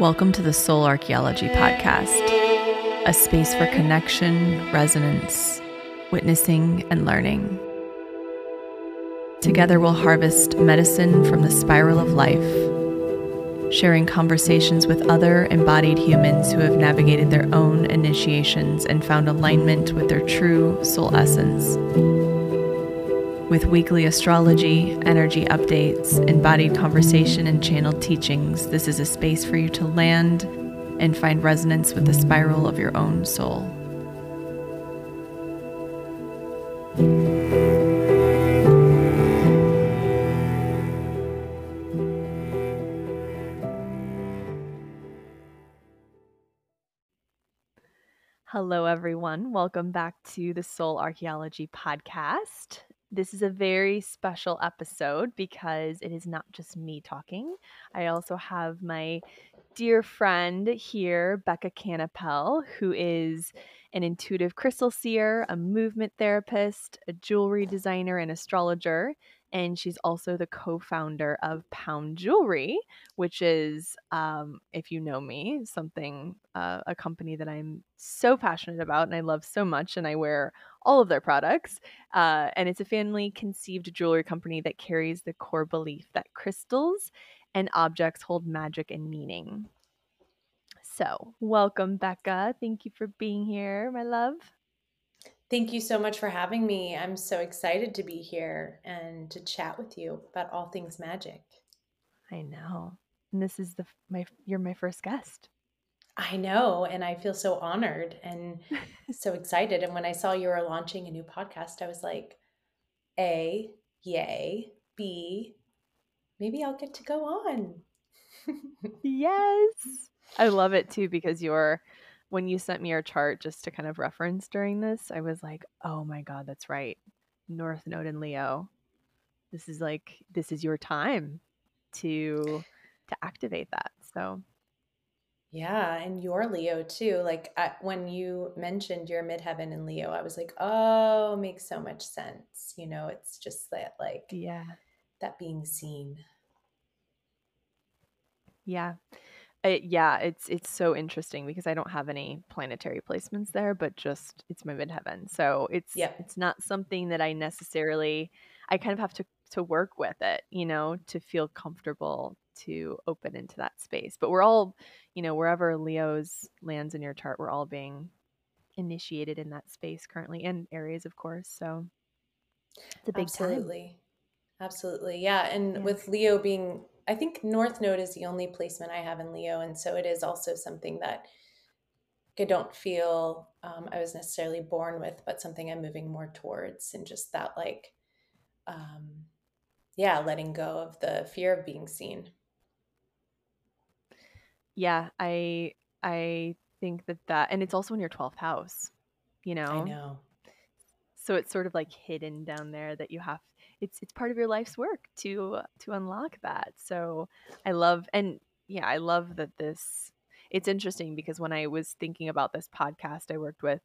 Welcome to the Soul Archaeology Podcast, a space for connection, resonance, witnessing, and learning. Together, we'll harvest medicine from the spiral of life, sharing conversations with other embodied humans who have navigated their own initiations and found alignment with their true soul essence. With weekly astrology, energy updates, embodied conversation, and channeled teachings, this is a space for you to land and find resonance with the spiral of your own soul. Hello, everyone. Welcome back to the Soul Archaeology Podcast. This is a very special episode because it is not just me talking. I also have my dear friend here, Becca Kannapell, who is an intuitive crystal seer, a movement therapist, a jewelry designer, and astrologer and she's also the co-founder of Pound Jewelry, which is, um, if you know me, something uh, a company that I'm so passionate about and I love so much, and I wear all of their products. Uh, and it's a family-conceived jewelry company that carries the core belief that crystals and objects hold magic and meaning. So, welcome, Becca. Thank you for being here, my love. Thank you so much for having me. I'm so excited to be here and to chat with you about all things magic. I know. And this is the my you're my first guest. I know, and I feel so honored and so excited. And when I saw you were launching a new podcast, I was like, A, yay. B, maybe I'll get to go on. yes. I love it too because you're when you sent me your chart just to kind of reference during this, I was like, oh my God, that's right. North Node in Leo. This is like, this is your time to to activate that. So yeah, and your Leo too. Like I, when you mentioned your midheaven in Leo, I was like, "Oh, makes so much sense." You know, it's just that like yeah, that being seen. Yeah. It, yeah, it's it's so interesting because I don't have any planetary placements there, but just it's my midheaven. So it's Yep. it's not something that I necessarily I kind of have to to work with it, you know, to feel comfortable to open into that space. But we're all, you know, wherever Leo's lands in your chart, we're all being initiated in that space currently and Aries, of course. So it's a big Absolutely. Absolutely. Yeah. And Yeah. with Leo being, I think North Node is the only placement I have in Leo. And so it is also something that I don't feel um, I was necessarily born with, but something I'm moving more towards. And just that, like, um, yeah, letting go of the fear of being seen. Yeah, I I think that that and it's also in your 12th house, you know. I know. So it's sort of like hidden down there that you have it's it's part of your life's work to to unlock that. So I love and yeah, I love that this it's interesting because when I was thinking about this podcast, I worked with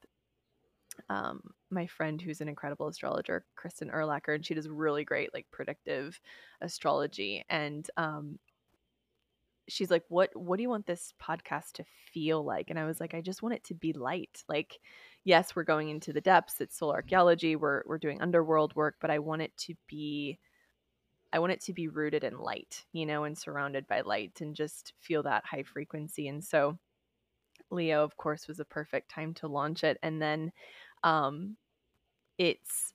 um, my friend who's an incredible astrologer, Kristen Erlacher, and she does really great like predictive astrology. And um, she's like, "What what do you want this podcast to feel like?" And I was like, "I just want it to be light. Like, yes, we're going into the depths. It's soul archaeology. We're we're doing underworld work, but I want it to be." I want it to be rooted in light, you know, and surrounded by light and just feel that high frequency. And so Leo, of course, was a perfect time to launch it. And then um, it's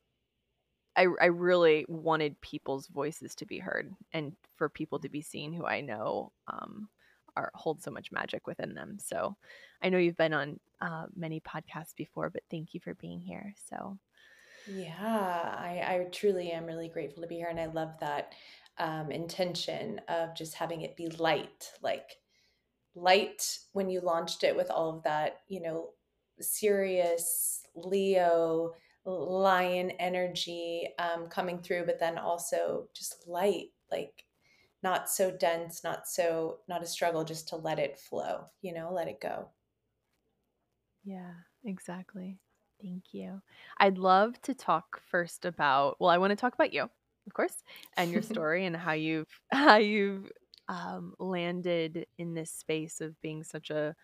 I, I really wanted people's voices to be heard and for people to be seen who I know um, are hold so much magic within them. So I know you've been on uh, many podcasts before, but thank you for being here. So Yeah, I, I truly am really grateful to be here. And I love that um, intention of just having it be light, like light when you launched it with all of that, you know, serious Leo lion energy um, coming through, but then also just light, like not so dense, not so, not a struggle, just to let it flow, you know, let it go. yeah, exactly. Thank you. I'd love to talk first about well, I want to talk about you, of course, and your story and how you've how you've um, landed in this space of being such a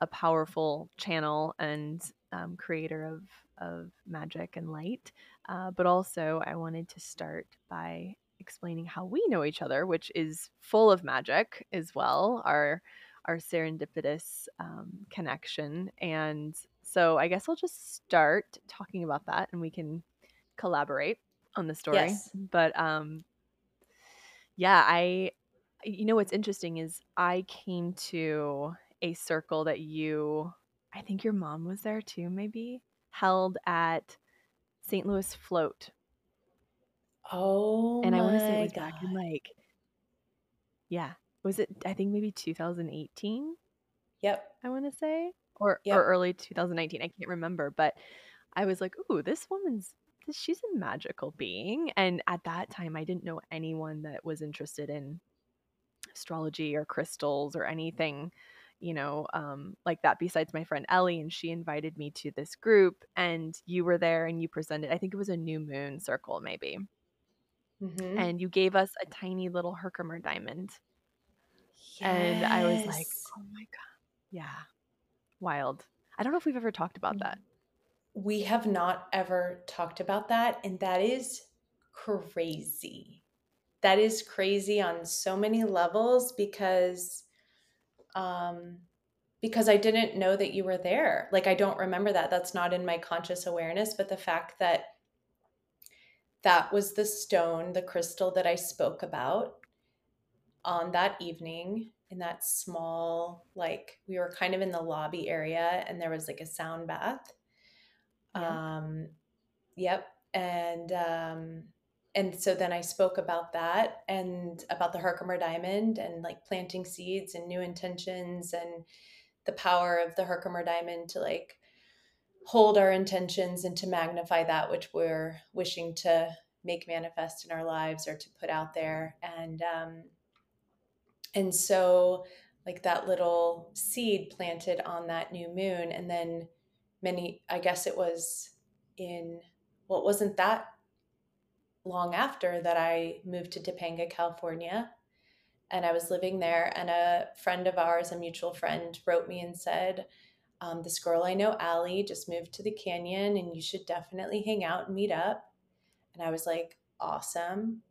a powerful channel and um, creator of of magic and light. Uh, but also, I wanted to start by explaining how we know each other, which is full of magic as well. Our our serendipitous um, connection, and so I guess I'll just start talking about that, and we can collaborate on the story. Yes. But um, yeah, I you know what's interesting is I came to a circle that you I think your mom was there too, maybe, held at St. Louis Float. Oh And I want to say it my was back in god. like, yeah, was it, I think maybe 2018, Yep. I want to say, or, or Yep. early 2019. I can't remember, but I was like, ooh, this woman's, this, she's a magical being. And at that time, I didn't know anyone that was interested in astrology or crystals or anything you know um, like that besides my friend ellie and she invited me to this group and you were there and you presented i think it was a new moon circle maybe Mhm. and you gave us a tiny little herkimer diamond and i was like oh my god yeah wild i don't know if we've ever talked about that We have not ever talked about that, and that is crazy. That is crazy on so many levels because um because I didn't know that you were there. Like I don't remember that. That's not in my conscious awareness, but the fact that that was the stone, the crystal that I spoke about on that evening in that small like we were kind of in the lobby area and there was like a sound bath. Yeah. Um yep and um and so then i spoke about that and about the herkimer diamond and like planting seeds and new intentions and the power of the herkimer diamond to like hold our intentions and to magnify that which we're wishing to make manifest in our lives or to put out there. And um and so like that little seed planted on that new moon and then many i guess it was in well it wasn't that long after that i moved to topanga california and i was living there and a friend of ours a mutual friend wrote me and said um, this girl i know Ali, just moved to the canyon and you should definitely hang out and meet up and i was like awesome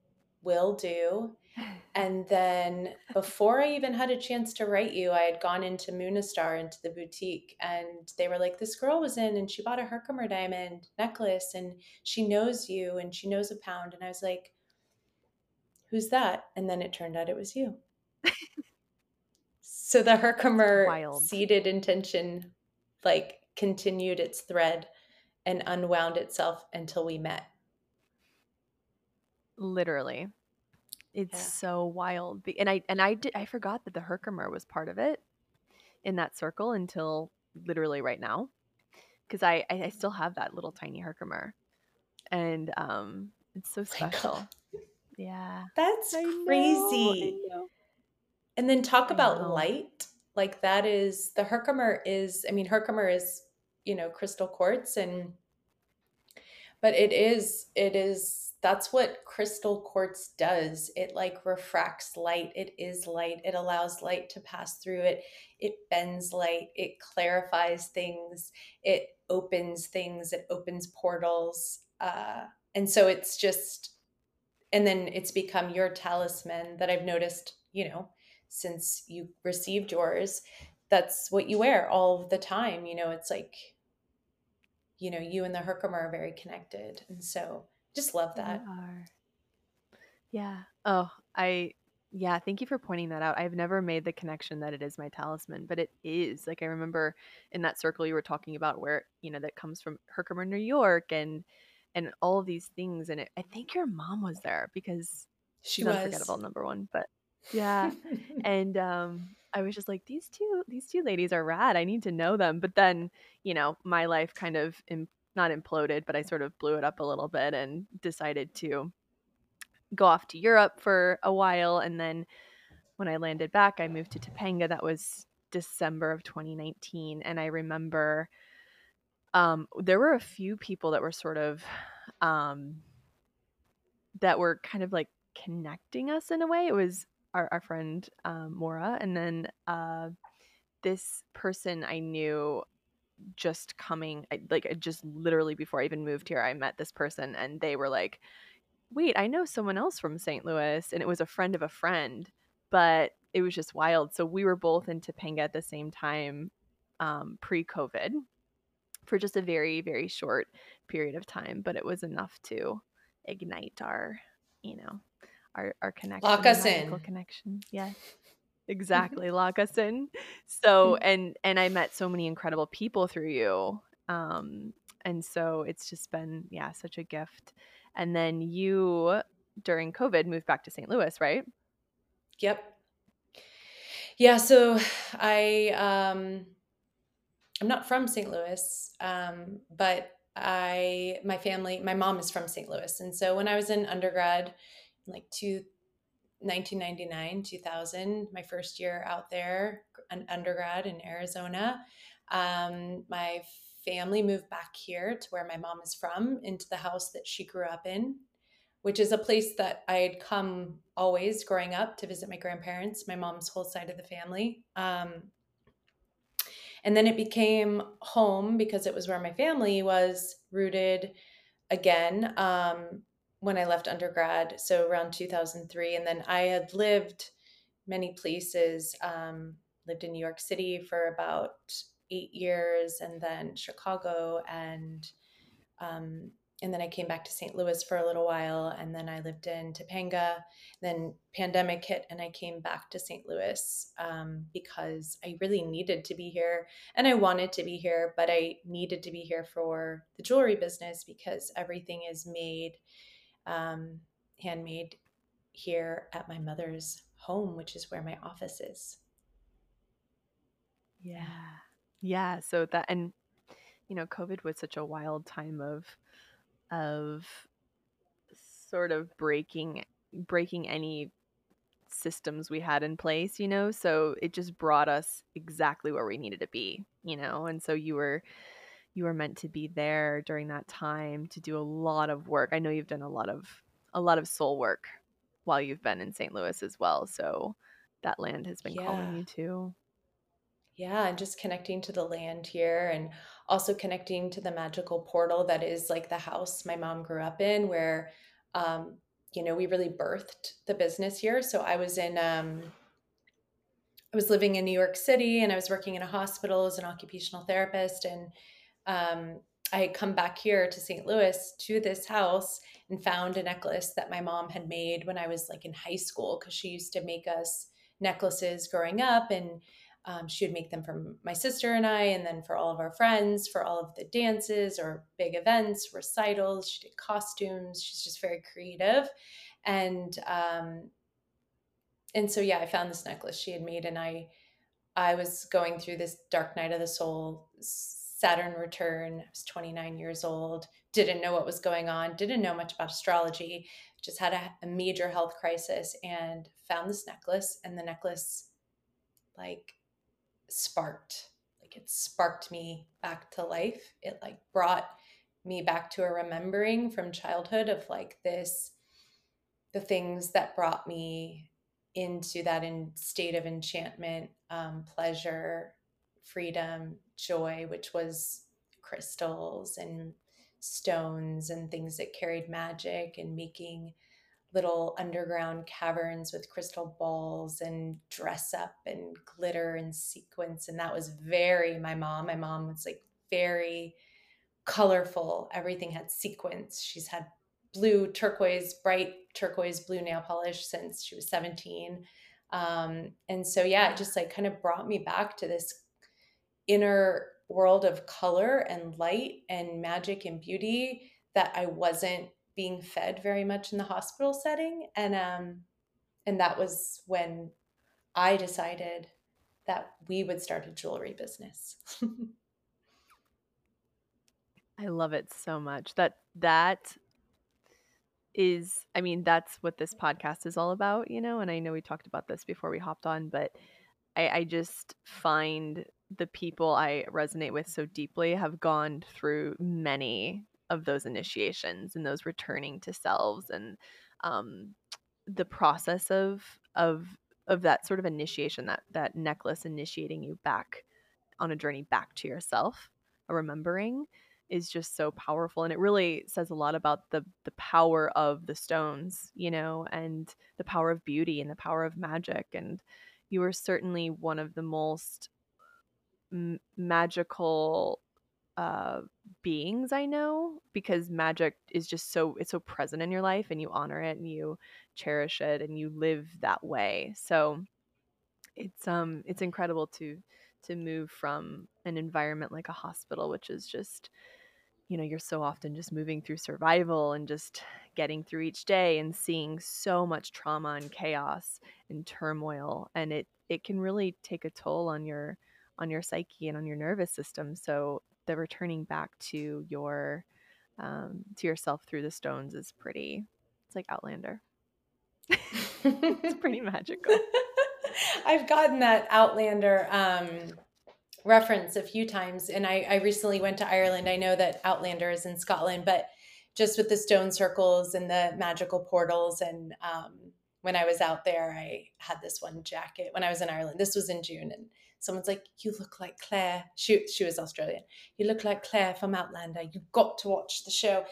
will do and then before I even had a chance to write you, I had gone into Moonistar into the boutique and they were like, This girl was in and she bought a Herkimer diamond necklace and she knows you and she knows a pound. And I was like, Who's that? And then it turned out it was you. so the Herkimer seeded intention like continued its thread and unwound itself until we met. literally it's Yeah. so wild and i and i did i forgot that the herkimer was part of it in that circle until literally right now because I, I still have that little tiny herkimer and um it's so God. special yeah That's I crazy. Know. And then talk about light. Like that is the Herkimer is I mean Herkimer is, you know, crystal quartz and but it is it is that's what crystal quartz does. It like refracts light. It is light. It allows light to pass through it. It bends light. It clarifies things. It opens things. It opens portals. Uh and so it's just and then it's become your talisman that I've noticed, you know, since you received yours. That's what you wear all the time. You know, it's like, you know, you and the Herkimer are very connected. And so just love that. yeah oh i yeah thank you for pointing that out i've never made the connection that it is my talisman but it is like i remember in that circle you were talking about where you know that comes from herkimer new york and and all of these things and it, i think your mom was there because She she's was. unforgettable number one but yeah and um i was just like these two these two ladies are rad i need to know them but then you know my life kind of not imploded but i sort of blew it up a little bit and decided to go off to europe for a while and then when i landed back i moved to topanga that was december of 2019 and i remember um there were a few people that were sort of um that were kind of like connecting us in a way it was our, our friend um, Mora, and then uh, this person I knew just coming like just literally before I even moved here, I met this person, and they were like, "Wait, I know someone else from St. Louis," and it was a friend of a friend, but it was just wild. So we were both in Topanga at the same time, um, pre-COVID, for just a very very short period of time, but it was enough to ignite our, you know, our our connection, Lock us in. connection. Yes, exactly. Lock us in. So and and I met so many incredible people through you. Um, and so it's just been yeah such a gift. And then you during COVID moved back to St. Louis, right? Yep. Yeah, so I um I'm not from St. Louis, um, but I my family, my mom is from St. Louis. And so when I was in undergrad, like two, 1999, 2000, my first year out there, an undergrad in Arizona, um, my family moved back here to where my mom is from, into the house that she grew up in, which is a place that I had come always growing up to visit my grandparents, my mom's whole side of the family. Um, and then it became home because it was where my family was rooted again um, when I left undergrad, so around 2003. And then I had lived many places, um, lived in New York City for about eight years, and then Chicago and um, and then I came back to St. Louis for a little while, and then I lived in Topanga. Then pandemic hit, and I came back to St. Louis um, because I really needed to be here, and I wanted to be here, but I needed to be here for the jewelry business because everything is made um, handmade here at my mother's home, which is where my office is. Yeah, yeah. So that and you know, COVID was such a wild time of of sort of breaking breaking any systems we had in place, you know? So it just brought us exactly where we needed to be, you know? And so you were you were meant to be there during that time to do a lot of work. I know you've done a lot of a lot of soul work while you've been in St. Louis as well. So that land has been yeah. calling you too. Yeah, and just connecting to the land here and also connecting to the magical portal that is like the house my mom grew up in where um you know, we really birthed the business here. So I was in um I was living in New York City and I was working in a hospital as an occupational therapist and um I had come back here to St. Louis to this house and found a necklace that my mom had made when I was like in high school because she used to make us necklaces growing up and um, she would make them for my sister and I, and then for all of our friends, for all of the dances or big events, recitals. She did costumes. She's just very creative, and um, and so yeah, I found this necklace she had made, and I I was going through this dark night of the soul, Saturn return. I was 29 years old, didn't know what was going on, didn't know much about astrology, just had a, a major health crisis, and found this necklace, and the necklace like sparked like it sparked me back to life it like brought me back to a remembering from childhood of like this the things that brought me into that in state of enchantment um, pleasure freedom joy which was crystals and stones and things that carried magic and making little underground caverns with crystal balls and dress up and glitter and sequins. And that was very my mom. My mom was like very colorful. Everything had sequins. She's had blue, turquoise, bright turquoise blue nail polish since she was 17. Um, and so, yeah, it just like kind of brought me back to this inner world of color and light and magic and beauty that I wasn't being fed very much in the hospital setting. And um and that was when i decided that we would start a jewelry business. I love it so much. That that is i mean that's what this podcast is all about you know and i know we talked about this before we hopped on but i i just find the people i resonate with so deeply have gone through many of those initiations and those returning to selves and um, the process of of of that sort of initiation that that necklace initiating you back on a journey back to yourself a remembering is just so powerful. And it really says a lot about the the power of the stones you know and the power of beauty and the power of magic. And you are certainly one of the most m- magical uh, beings I know because magic is just so it's so present in your life and you honor it and you cherish it and you live that way. So it's um it's incredible to to move from an environment like a hospital which is just you know you're so often just moving through survival and just getting through each day and seeing so much trauma and chaos and turmoil and it it can really take a toll on your on your psyche and on your nervous system so the returning back to your um, to yourself through the stones is pretty it's like outlander. It's pretty magical. I've gotten that outlander um, reference a few times and I, I recently went to ireland. I know that outlander is in scotland but just with the stone circles and the magical portals and um, when i was out there i had this one jacket when i was in ireland this was in june and someone's like, "You look like Claire." She she was Australian. You look like Claire from Outlander. You've got to watch the show.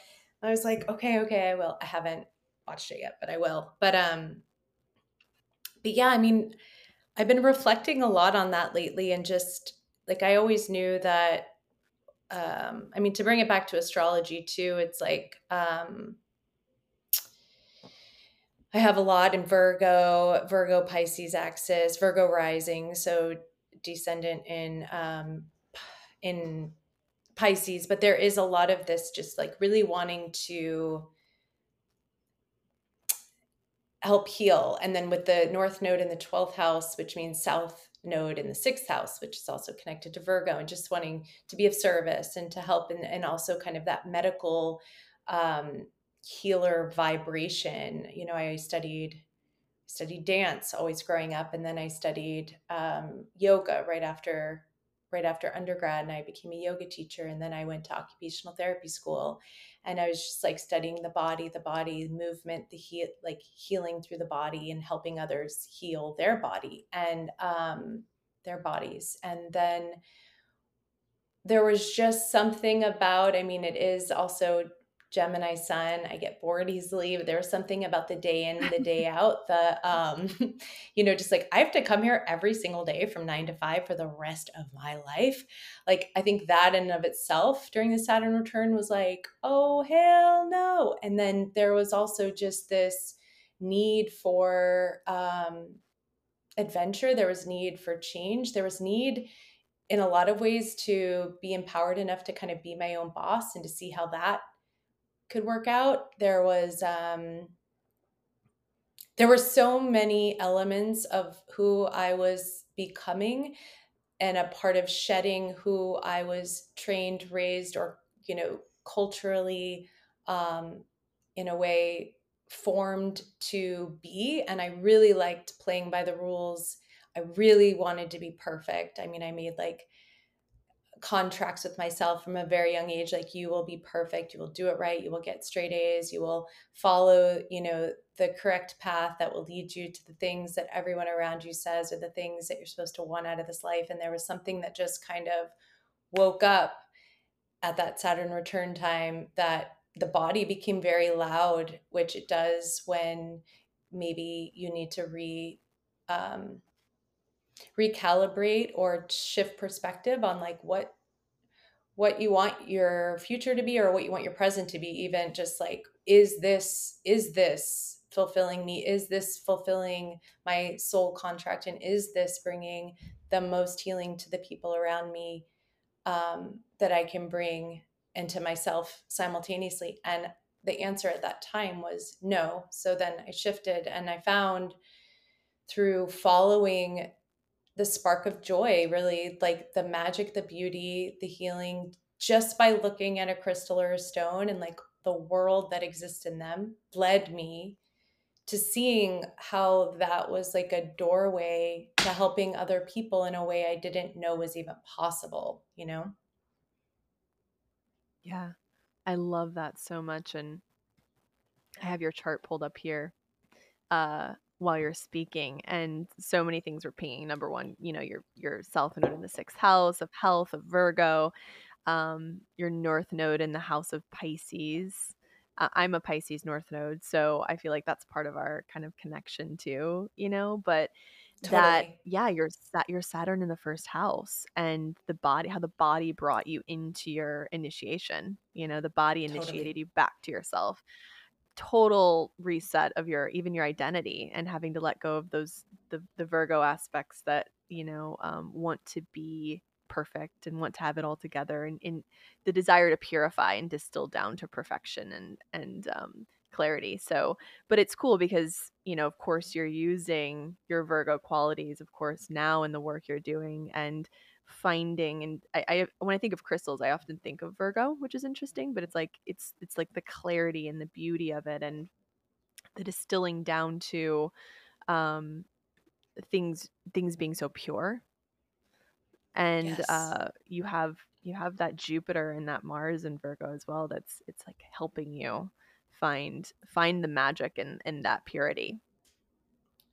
I was like, "Okay, okay, I will." I haven't watched it yet, but I will. But um, but yeah, I mean, I've been reflecting a lot on that lately, and just like I always knew that. Um, I mean, to bring it back to astrology too, it's like um, I have a lot in Virgo, Virgo Pisces axis, Virgo rising. So descendant in um, in Pisces, but there is a lot of this just like really wanting to help heal. And then with the North Node in the 12th house, which means South Node in the sixth house, which is also connected to Virgo, and just wanting to be of service and to help, and, and also kind of that medical um, healer vibration. You know, I studied studied dance always growing up and then i studied um, yoga right after right after undergrad and i became a yoga teacher and then i went to occupational therapy school and i was just like studying the body the body movement the heal like healing through the body and helping others heal their body and um, their bodies. And then there was just something about i mean it is also Gemini sun. I get bored easily. But there was something about the day in, the day out, the um, you know, just like I have to come here every single day from nine to five for the rest of my life. Like I think that in of itself during the Saturn return was like, oh hell no. And then there was also just this need for um adventure. There was need for change. There was need in a lot of ways to be empowered enough to kind of be my own boss and to see how that could work out. There was um, there were so many elements of who I was becoming and a part of shedding who I was trained, raised, or you know, culturally um, in a way formed to be. And I really liked playing by the rules. I really wanted to be perfect. I mean, I made like contracts with myself from a very young age like you will be perfect you will do it right you will get straight a's you will follow you know the correct path that will lead you to the things that everyone around you says or the things that you're supposed to want out of this life. And there was something that just kind of woke up at that saturn return time that the body became very loud which it does when maybe you need to re um, recalibrate or shift perspective on like what what you want your future to be or what you want your present to be even just like is this is this fulfilling me? Is this fulfilling my soul contract? And is this bringing the most healing to the people around me um, that i can bring into myself simultaneously? And the answer at that time was no. So then i shifted and i found through following the spark of joy, really like the magic, the beauty, the healing, just by looking at a crystal or a stone and like the world that exists in them led me to seeing how that was like a doorway to helping other people in a way I didn't know was even possible, you know? Yeah. I love that so much and I have your chart pulled up here. Uh while you're speaking and so many things were pinging. Number one you know your your south node in the sixth house of health of virgo um your north node in the house of pisces. Uh, i'm a pisces north node so i feel like that's part of our kind of connection too you know but that yeah your Sat your Saturn in the first house and the body how the body brought you into your initiation you know the body initiated Totally. you back to yourself total reset of your even your identity and having to let go of those the the Virgo aspects that you know um, want to be perfect and want to have it all together and in the desire to purify and distill down to perfection and and um, clarity. So but it's cool because you know of course you're using your Virgo qualities of course now in the work you're doing and finding and I, I when I think of crystals, I often think of Virgo, which is interesting, but it's like it's it's like the clarity and the beauty of it and the distilling down to um things things being so pure. And Yes. uh you have you have that Jupiter and that Mars and Virgo as well that's it's like helping you find find the magic in in that purity.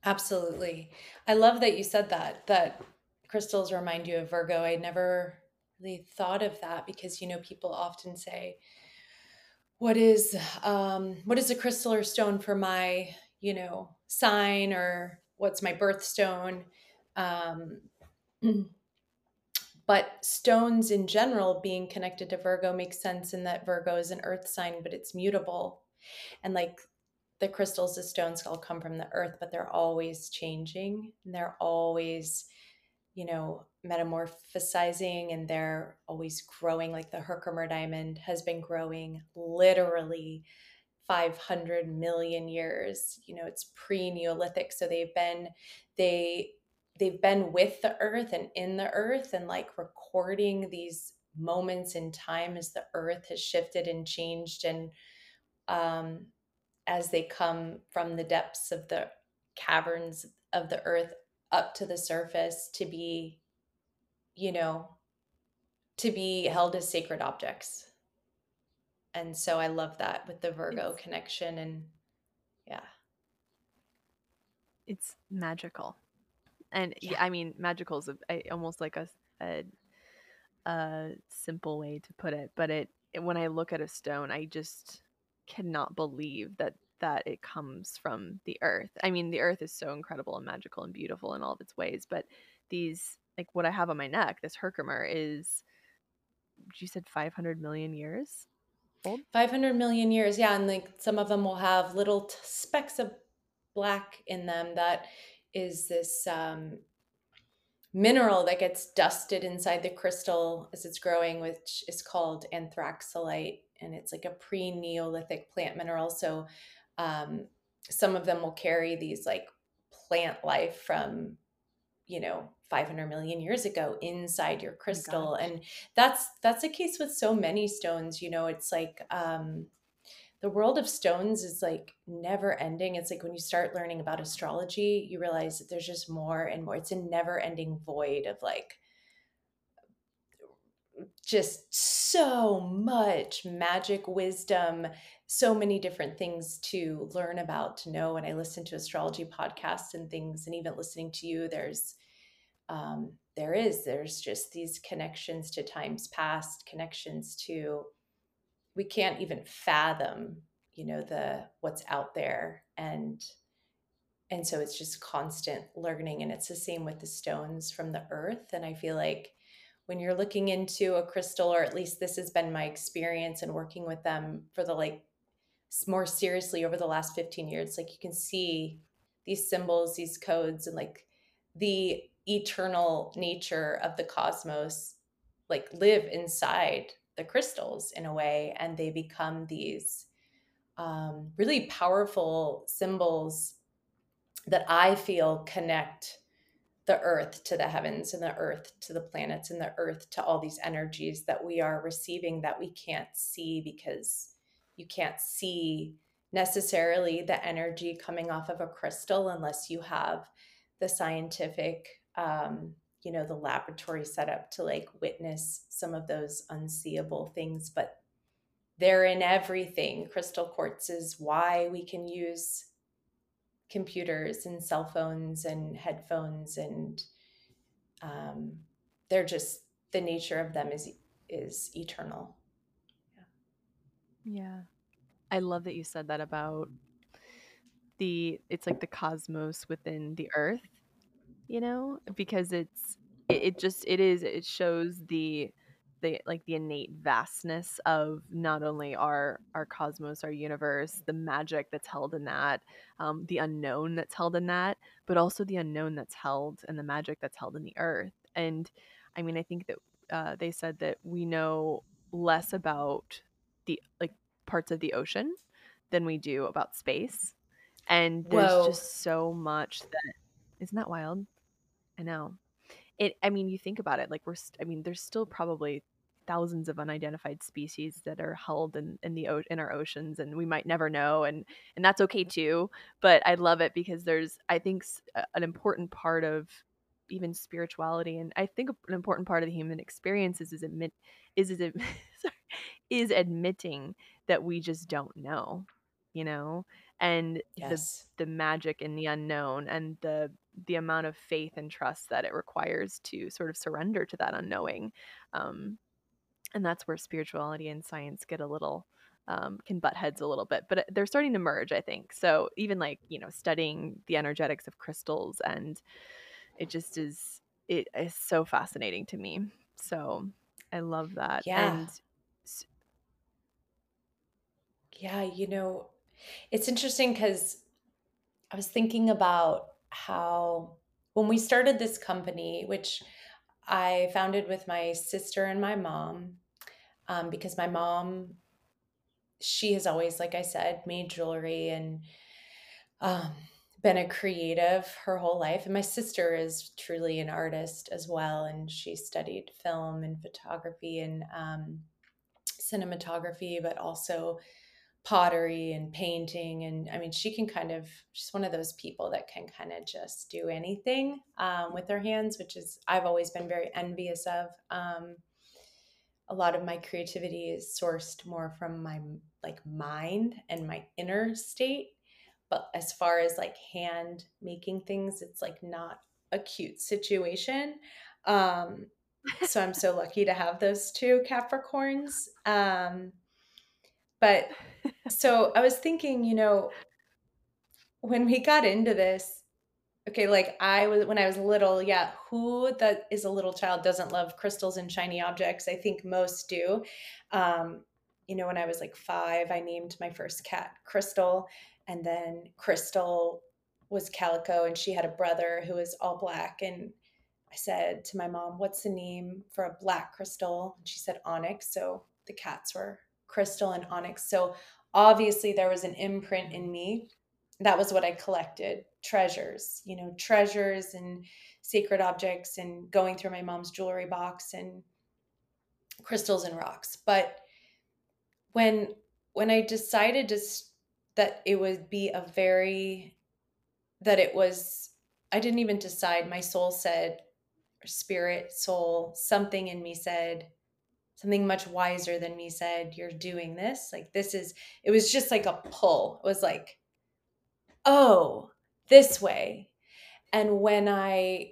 Absolutely. I love that you said that, that crystals remind you of Virgo. I never really thought of that because, you know, people often say, what is um what is a crystal or stone for my, you know, sign or what's my birthstone? Um but stones in general being connected to Virgo makes sense in that Virgo is an earth sign, but it's mutable. And like the crystals, the stones all come from the earth, but they're always changing and they're always, you know, metamorphosizing and they're always growing. Like the Herkimer diamond has been growing literally 500 million years. You know, it's pre Neolithic. So they've been, they, they've been with the earth and in the earth and like recording these moments in time as the earth has shifted and changed and um as they come from the depths of the caverns of the earth up to the surface to be, you know, to be held as sacred objects. And so I love that with the Virgo It's connection. And yeah, it's magical. And yeah, I mean magical is a, almost like a, a a simple way to put it, but it when I look at a stone, I just cannot believe that that it comes from the earth. I mean, the earth is so incredible and magical and beautiful in all of its ways, but these like what I have on my neck, this Herkimer is you said 500 million years old? 500 million years. Yeah. And like some of them will have little t- specks of black in them that is this um, mineral that gets dusted inside the crystal as it's growing, which is called anthraxolite. And it's like a pre Neolithic plant mineral. So um, some of them will carry these like plant life from, you know, 500 million years ago inside your Oh crystal. gosh. And that's that's the case with so many stones, you know, it's like um the world of stones is like never ending. It's like when you start learning about astrology, you realize that there's just more and more. It's a never ending void of like just so much magic, wisdom, so many different things to learn about, to know. And I listen to astrology podcasts and things, and even listening to you, there's um, there is there's just these connections to times past, connections to we can't even fathom you know the what's out there and and so it's just constant learning and it's the same with the stones from the earth and i feel like when you're looking into a crystal or at least this has been my experience and working with them for the like more seriously over the last 15 years like you can see these symbols these codes and like the eternal nature of the cosmos like live inside the crystals in a way and they become these um, really powerful symbols that i feel connect the earth to the heavens and the earth to the planets and the earth to all these energies that we are receiving that we can't see because you can't see necessarily the energy coming off of a crystal unless you have the scientific um, you know the laboratory set up to like witness some of those unseeable things but they're in everything. Crystal quartz is why we can use computers and cell phones and headphones and um, they're just the nature of them is is eternal yeah. I love that you said that about the it's like the cosmos within the earth you know because it's it, it just it is it shows the the like the innate vastness of not only our our cosmos our universe the magic that's held in that um, the unknown that's held in that but also the unknown that's held and the magic that's held in the earth. And i mean i think that uh, they said that we know less about the like parts of the ocean than we do about space. And there's Whoa. just so much that isn't that wild? I know. It i mean you think about it like we're st- i mean there's still probably thousands of unidentified species that are held in in the o- in our oceans and we might never know and and that's okay too but i love it because there's i think an important part of even spirituality and i think an important part of the human experience is is admit is is, ad- sorry, is admitting that we just don't know you know? And the yes. the magic and the unknown and the the amount of faith and trust that it requires to sort of surrender to that unknowing um, and that's where spirituality and science get a little um, can butt heads a little bit but uh, they're starting to merge i think. So even like you know studying the energetics of crystals and it just is it is so fascinating to me. So i love that. Yeah. And yeah you know it's interesting because i was thinking about how when we started this company which i founded with my sister and my mom um, because my mom she has always like i said made jewelry and um, been a creative her whole life and my sister is truly an artist as well and she studied film and photography and um, cinematography but also pottery and painting and i mean she can kind of she's one of those people that can kind of just do anything um, with her hands which is i've always been very envious of. Um, a lot of my creativity is sourced more from my like mind and my inner state. But as far as like hand making things it's like not a cute situation. Um so i'm so lucky to have those two capricorns. Um but so i was thinking you know when we got into this okay like i was when i was little yeah who that is a little child doesn't love crystals and shiny objects? I think most do. Um you know when i was like five i named my first cat crystal and then crystal was calico and she had a brother who was all black and i said to my mom what's the name for a black crystal? And she said onyx. So the cats were crystal and onyx. So obviously there was an imprint in me. That was what I collected treasures, you know, treasures and sacred objects and going through my mom's jewelry box and crystals and rocks. But when when I decided to that it would be a very that it was I didn't even decide. My soul said spirit soul something in me said something much wiser than me said you're doing this like this is it was just like a pull it was like oh, this way. And when I,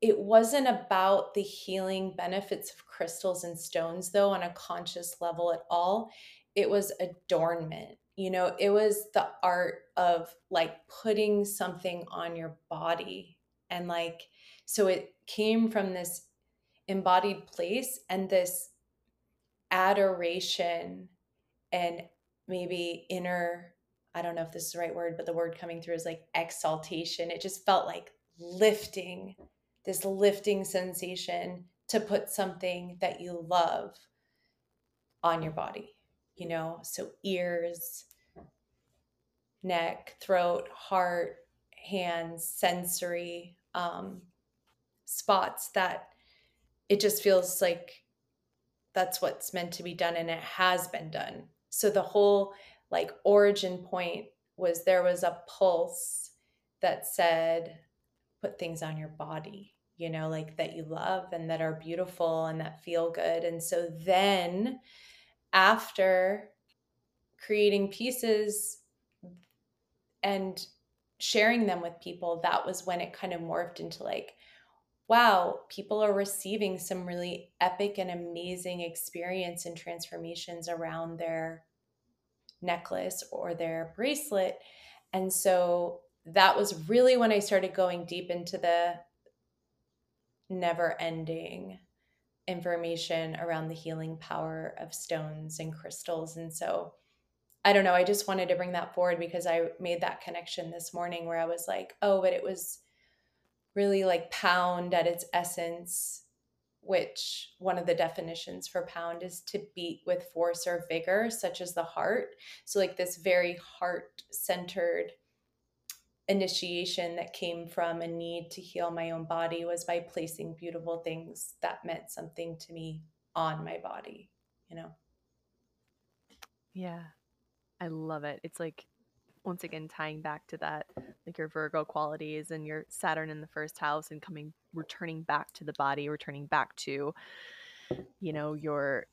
it wasn't about the healing benefits of crystals and stones, though, on a conscious level at all. It was adornment. You know, it was the art of like putting something on your body. And like, so it came from this embodied place and this adoration and maybe inner I don't know if this is the right word, but the word coming through is like exaltation. It just felt like lifting, this lifting sensation to put something that you love on your body, you know? So ears, neck, throat, heart, hands, sensory um, spots that it just feels like that's what's meant to be done and it has been done. So the whole like origin point was there was a pulse that said put things on your body you know like that you love and that are beautiful and that feel good and so then after creating pieces and sharing them with people, that was when it kind of morphed into like, wow, people are receiving some really epic and amazing experience and transformations around their necklace or their bracelet. And so that was really when I started going deep into the never ending information around the healing power of stones and crystals. And so I don't know, I just wanted to bring that forward because I made that connection this morning where I was like, oh, but it was really like pound at its essence, which one of the definitions for pound is to beat with force or vigor, such as the heart. So, like this very heart centered initiation that came from a need to heal my own body was by placing beautiful things that meant something to me on my body, you know? Yeah. I love it. It's like once again tying back to that like your Virgo qualities and your Saturn in the first house and coming returning back to the body, returning back to you know your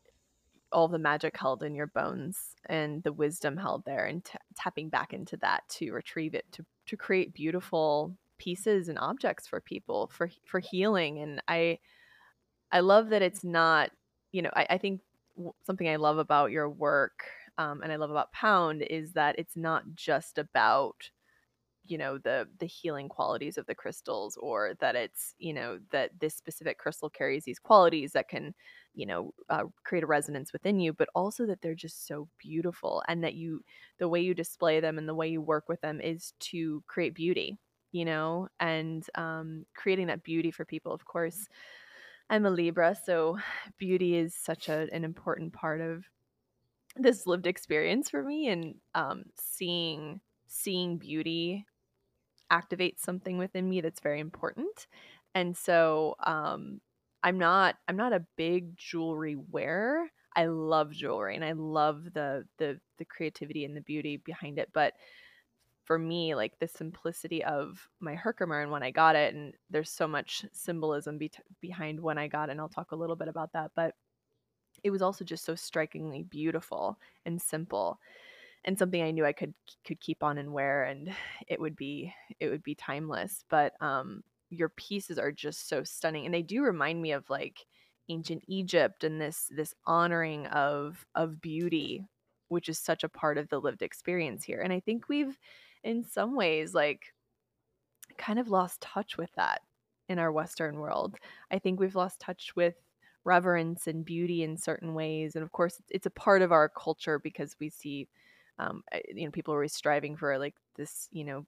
all the magic held in your bones and the wisdom held there and t- tapping back into that to retrieve it to to create beautiful pieces and objects for people for for healing. And i i love that it's not you know i, I think something i love about your work um, and i love about pound is that it's not just about you know the the healing qualities of the crystals or that it's you know that this specific crystal carries these qualities that can you know uh, create a resonance within you but also that they're just so beautiful and that you the way you display them and the way you work with them is to create beauty you know? And um, creating that beauty for people of course i'm a libra so beauty is such a, an important part of this lived experience for me and um, seeing seeing beauty activate something within me that's very important and so um, I'm not I'm not a big jewelry wearer. I love jewelry and I love the the the creativity and the beauty behind it, but for me, like the simplicity of my Herkimer and when I got it, and there's so much symbolism be- behind when I got it, and I'll talk a little bit about that. But it was also just so strikingly beautiful and simple, and something I knew I could could keep on and wear, and it would be it would be timeless. But um, your pieces are just so stunning and they do remind me of like ancient Egypt and this this honoring of of beauty which is such a part of the lived experience here and I think we've in some ways like kind of lost touch with that in our western world I think we've lost touch with reverence and beauty in certain ways and of course it's a part of our culture because we see um, eh, you know people are always striving for like this you know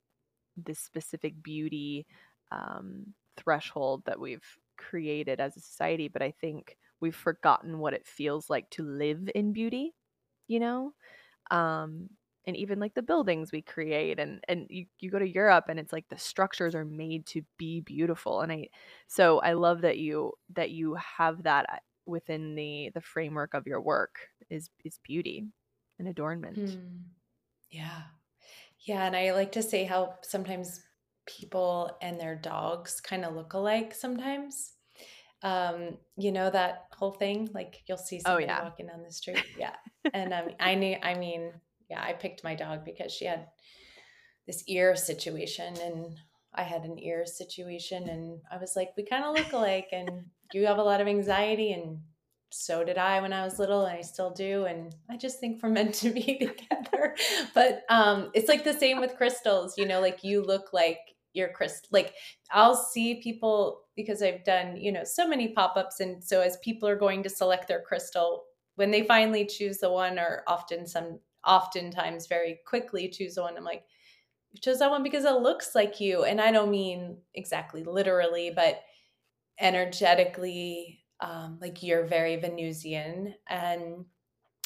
this specific beauty um, threshold that we've created as a society, but I think we've forgotten what it feels like to live in beauty, you know? Um, and even like the buildings we create and and you, you go to Europe and it's like the structures are made to be beautiful and I so I love that you that you have that uh, within the the framework of your work is is beauty and adornment. Hmm. Yeah. Yeah, and I like to say how sometimes people and their dogs kind of look alike sometimes. Um, you know that whole thing? Like you'll see Oh yeah. walking down the street. Yeah. And um, I knew, I mean, yeah, I picked my dog because she had this ear situation and I had an ear situation and I was like, we kind of look alike and you have a lot of anxiety and so did I when I was little and I still do and I just think we're meant to be together. but um it's like the same with crystals, you know, like you look like your crystal like i'll see people because i've done you know so many pop-ups and so as people are going to select their crystal when they finally choose the one or often some oftentimes very quickly choose the one i'm like you chose that one because it looks like you. And i don't mean exactly literally but energetically um, like you're very venusian and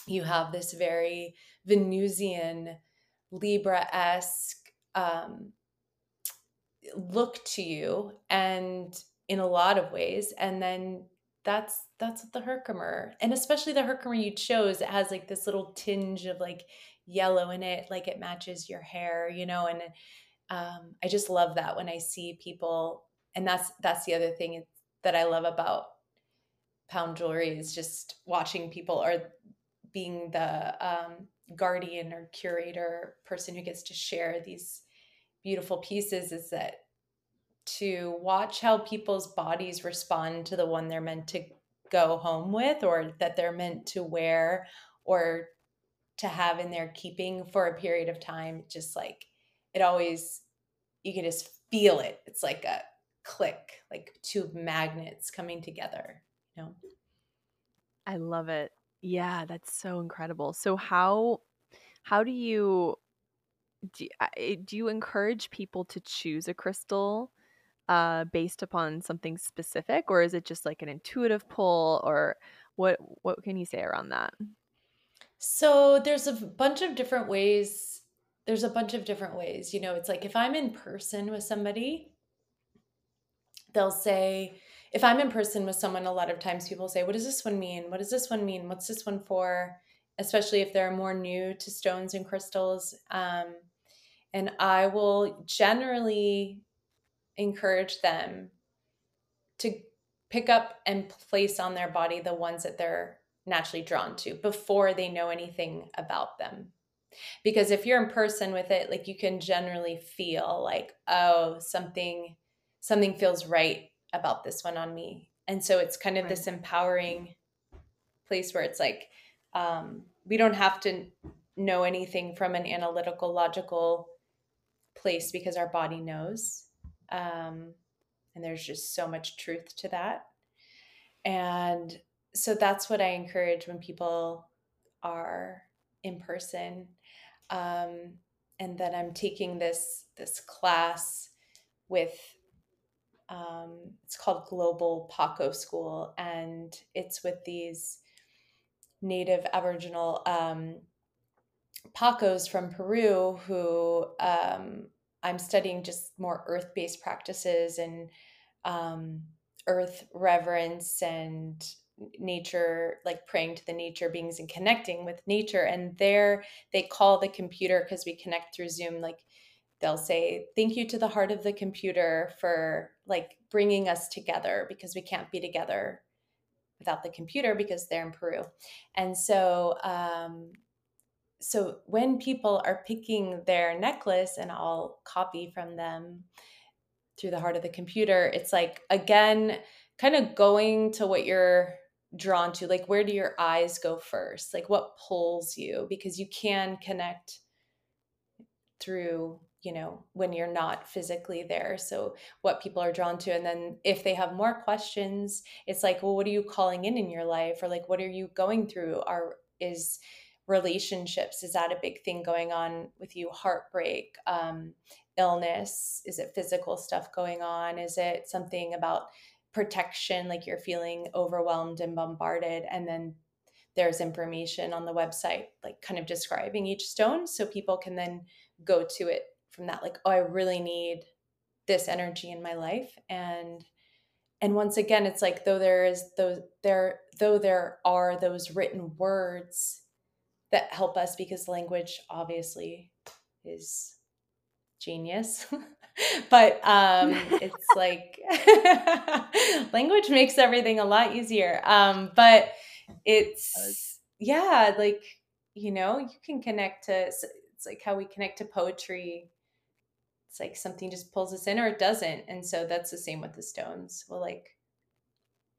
you have this very venusian libra-esque um, look to you and in a lot of ways. And then that's that's the herkimer and especially the herkimer you chose it has like this little tinge of like yellow in it like it matches your hair you know and um, i just love that when i see people and that's that's the other thing that i love about pound jewelry is just watching people or being the um, guardian or curator person who gets to share these beautiful pieces is that to watch how people's bodies respond to the one they're meant to go home with or that they're meant to wear or to have in their keeping for a period of time just like it always you can just feel it it's like a click like two magnets coming together you know I love it. Yeah, that's so incredible. So how how do you do, uh, do you encourage people to choose a crystal uh, based upon something specific, or is it just like an intuitive pull, or what what can you say around that? so there's a bunch of different ways there's a bunch of different ways you know it's like if i'm in person with somebody they'll say if i'm in person with someone a lot of times people say what does this one mean? What does this one mean? What's this one for? Especially if they're more new to stones and crystals um, and i will generally encourage them to pick up and place on their body the ones that they're naturally drawn to before they know anything about them. Because if you're in person with it like you can generally feel like oh something something feels right about this one on me. And so it's kind of Right. this empowering place where it's like um, we don't have to know anything from an analytical logical place because our body knows um, and there's just so much truth to that. And so that's what i encourage when people are in person. Um, and then i'm taking this this class with um, it's called global paqo school. And it's with these native aboriginal um, paqos from peru who um, i'm studying just more earth-based practices and um, earth reverence and nature like praying to the nature beings and connecting with nature. And there they call the computer because we connect through zoom like they'll say thank you to the heart of the computer for like bringing us together because we can't be together without the computer because they're in peru. And so um so when people are picking their necklace and i'll copy from them through the heart of the computer it's like again kind of going to what you're drawn to like where do your eyes go first? Like what pulls you? Because you can connect through you know when you're not physically there so what people are drawn to and then if they have more questions it's like well what are you calling in in your life? Or like what are you going through? Are is relationships is that a big thing going on with you? Heartbreak um, illness is it physical stuff going on? Is it something about protection like you're feeling overwhelmed and bombarded and then there's information on the website like kind of describing each stone so people can then go to it from that like oh i really need this energy in my life and and once again it's like though there is those there though there are those written words that help us because language obviously is genius. But um it's like language makes everything a lot easier. Um but it's yeah like you know you can connect to it's like how we connect to poetry. It's like something just pulls us in or it doesn't. And so that's the same with the stones. Well like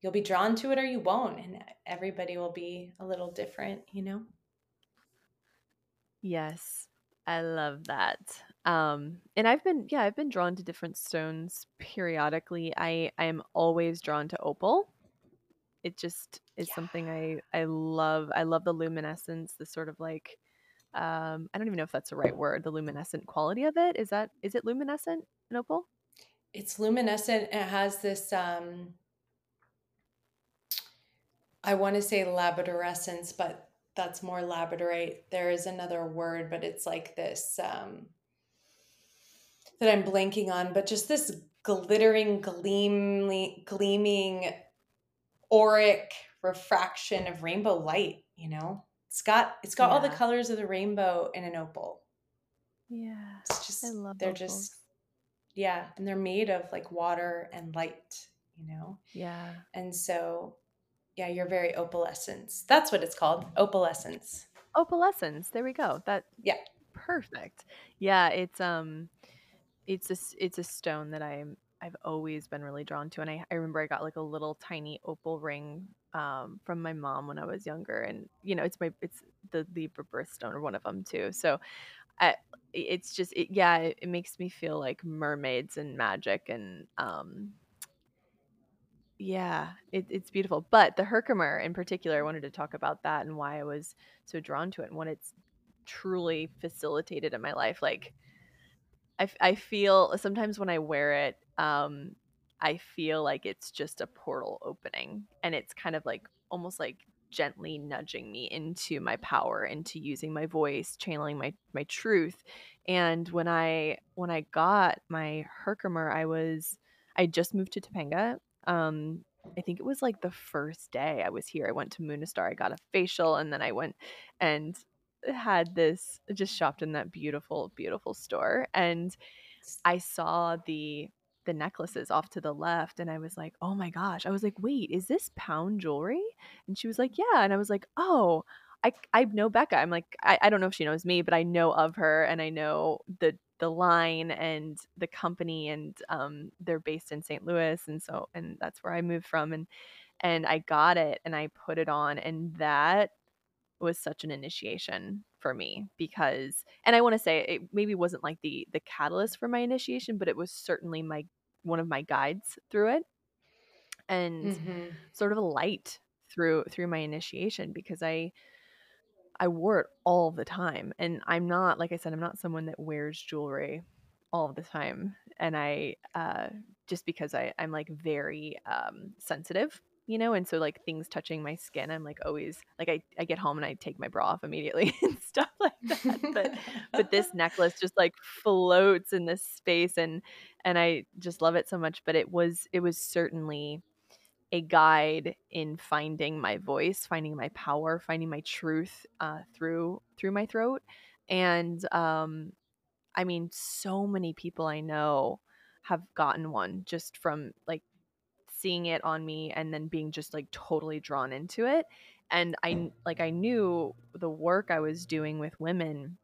you'll be drawn to it or you won't. And everybody will be a little different you know Yes, I love that. Um, and I've been, yeah, I've been drawn to different stones periodically. I I am always drawn to opal. It just is something I I love. I love the luminescence, the sort of like um I don't even know if that's the right word, the luminescent quality of it. Is that is it luminescent in opal? it's luminescent it has this um i want to say labradorescence but that's more labradorite there is another word but it's like this um that i'm blanking on but just this glittering gleaming gleaming auric refraction of rainbow light you know it's got it's got all the colors of the rainbow in an opal Yeah. it's just I love they're opals. just yeah and they're made of like water and light you know Yeah. and so yeah you're very opalescence that's what it's called opalescence Opalescence. There we go. That Yeah. perfect. Yeah, it's um it's a it's a stone that I'm I've always been really drawn to, and I I remember I got like a little tiny opal ring um, from my mom when I was younger, and you know it's my it's the Libra birthstone or one of them too. So I, it's just it, yeah, it, it, makes me feel like mermaids and magic and um yeah, it, it's beautiful. But the Herkimer in particular, I wanted to talk about that and why I was so drawn to it and what it's truly facilitated in my life. Like I, I feel sometimes when I wear it, um, I feel like it's just a portal opening and it's kind of like almost like gently nudging me into my power into using my voice channeling my my truth and when i when i got my herkimer i was i just moved to topanga um i think it was like the first day i was here i went to Moonastar i got a facial and then i went and had this just shopped in that beautiful beautiful store and i saw the the necklaces off to the left and I was like, "Oh my gosh." I was like, "Wait, is this pound jewelry?" And she was like, "Yeah." And I was like, "Oh, I I know Becca." I'm like, I, I don't know if she knows me, but I know of her and I know the the line and the company and um they're based in St. Louis and so and that's where I moved from and and I got it and I put it on and that was such an initiation for me because and I want to say it maybe wasn't like the the catalyst for my initiation but it was certainly my one of my guides through it and mm-hmm. sort of a light through through my initiation because I I wore it all the time and I'm not like I said I'm not someone that wears jewelry all the time and I uh just because I I'm like very um sensitive you know and so like things touching my skin i'm like always like i, I get home and i take my bra off immediately and stuff like that but but this necklace just like floats in this space and and i just love it so much but it was it was certainly a guide in finding my voice finding my power finding my truth uh, through through my throat. And um i mean so many people i know have gotten one just from like seeing it on me and then being just like totally drawn into it. And i like i knew the work i was doing with women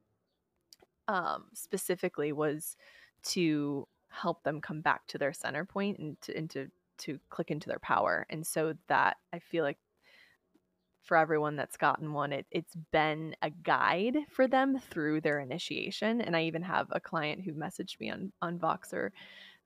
um specifically was to help them come back to their center point and to and to to click into their power and so that i feel like for everyone that's gotten one it, it's been a guide for them through their initiation and i even have a client who messaged me on on voxer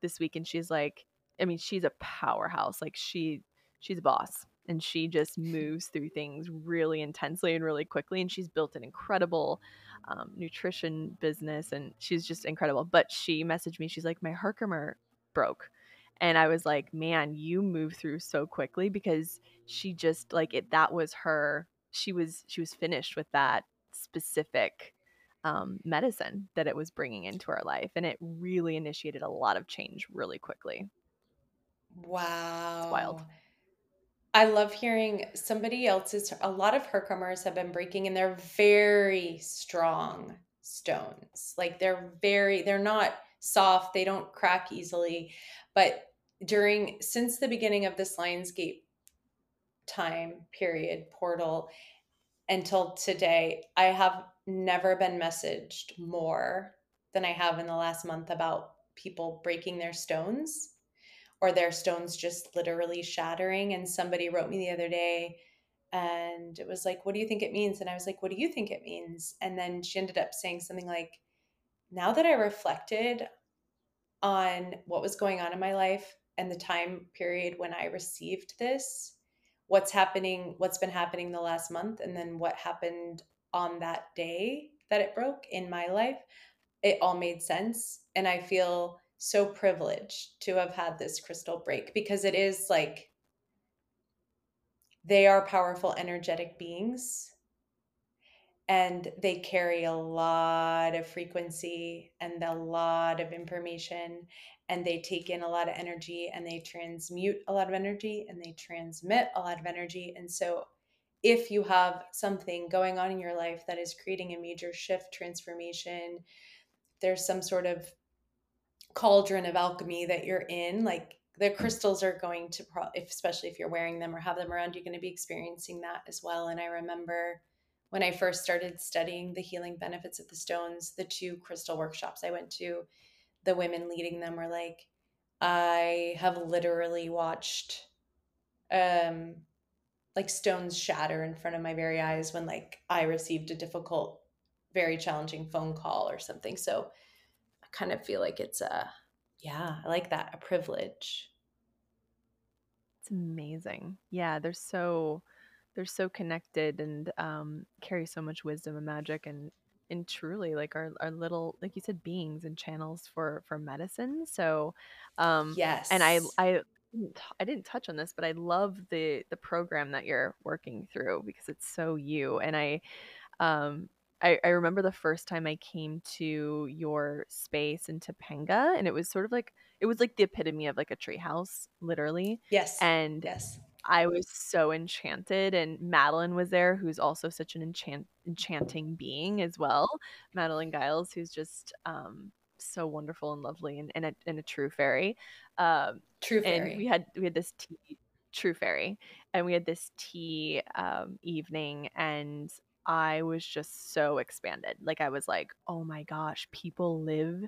this week and she's like I mean, she's a powerhouse. Like she she's a boss and she just moves through things really intensely and really quickly and she's built an incredible um, nutrition business and she's just incredible but she messaged me she's like my herkimer broke and i was like man you move through so quickly because she just like it that was her she was she was finished with that specific um, medicine that it was bringing into our life and it really initiated a lot of change really quickly Wow. It's wild. I love hearing somebody else's. A lot of Herkimers have been breaking, and they're very strong stones. Like they're very, they're not soft. They don't crack easily. But during since the beginning of this Lionsgate time period portal until today, I have never been messaged more than I have in the last month about people breaking their stones or their stones just literally shattering. And somebody wrote me the other day and it was like, What do you think it means? And I was like, What do you think it means? And then she ended up saying something like, Now that I reflected on what was going on in my life and the time period when I received this, what's happening, what's been happening the last month, and then what happened on that day that it broke in my life, it all made sense. And I feel so privileged to have had this crystal break because it is like they are powerful, energetic beings and they carry a lot of frequency and a lot of information and they take in a lot of energy and they transmute a lot of energy and they transmit a lot of energy. And so if you have something going on in your life that is creating a major shift transformation there's some sort of cauldron of alchemy that you're in like the crystals are going to pro- especially if you're wearing them or have them around you're going to be experiencing that as well. And i remember when i first started studying the healing benefits of the stones the two crystal workshops i went to the women leading them were like, I have literally watched um like stones shatter in front of my very eyes when like I received a difficult, very challenging phone call or something. So I kind of feel like it's a yeah, I like that, a privilege. It's amazing. Yeah, they're so they're so connected and um carry so much wisdom and magic and and truly like our, our little like you said beings and channels for for medicine so um and i Yes. i didn't didn't touch on this but i love the the program that you're working through because it's so you and i um I, I remember the first time I came to your space in Topanga, and it was sort of like it was like the epitome of like a treehouse, literally. Yes. And Yes. I was so enchanted, and Madeline was there, who's also such an enchant enchanting being as well. Madeline Giles, who's just um, so wonderful and lovely, and, and, a, and a true fairy. Um, True and we had we had this tea, true fairy, and we had this tea um, evening, and I was just so expanded. Like I was like, oh my gosh, people live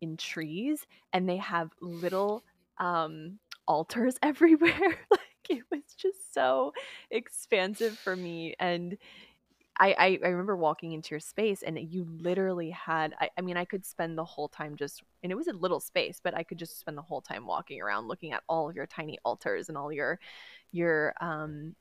in trees, and they have little um altars everywhere. like it was just so expansive for me. And I, I, I remember walking into your space and you literally had I, I mean I could spend the whole time just and it was a little space, but I could just spend the whole time walking around looking at all of your tiny altars and all your your um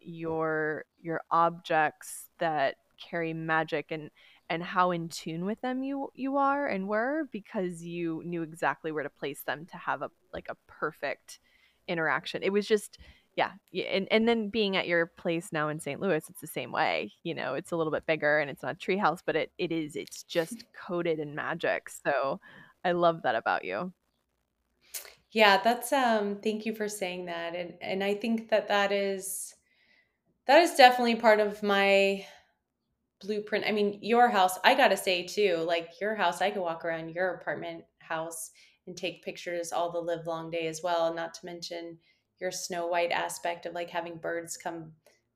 your your objects that carry magic and and how in tune with them you you are and were because you knew exactly where to place them to have a like a perfect interaction. It was just yeah, and and then being at your place now in St. Louis, it's the same way. You know, it's a little bit bigger and it's not a treehouse, but it it is it's just coated in magic. So I love that about you. Yeah, that's um thank you for saying that. And and I think that that is that is definitely part of my blueprint. I mean, your house, I got to say too, like your house, I could walk around your apartment house and take pictures all the live long day as well, not to mention your snow white aspect of like having birds come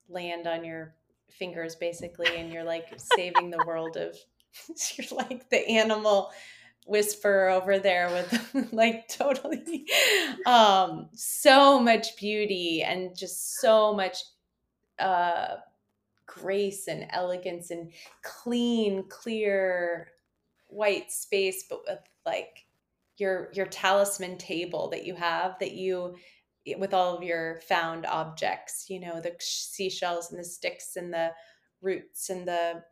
land on your fingers basically and you're like saving the world of you're like the animal whisperer over there with like totally um so much beauty and just so much uh grace and elegance and clean clear white space but with like your your talisman table that you have that you with all of your found objects you know the seashells and the sticks and the roots and the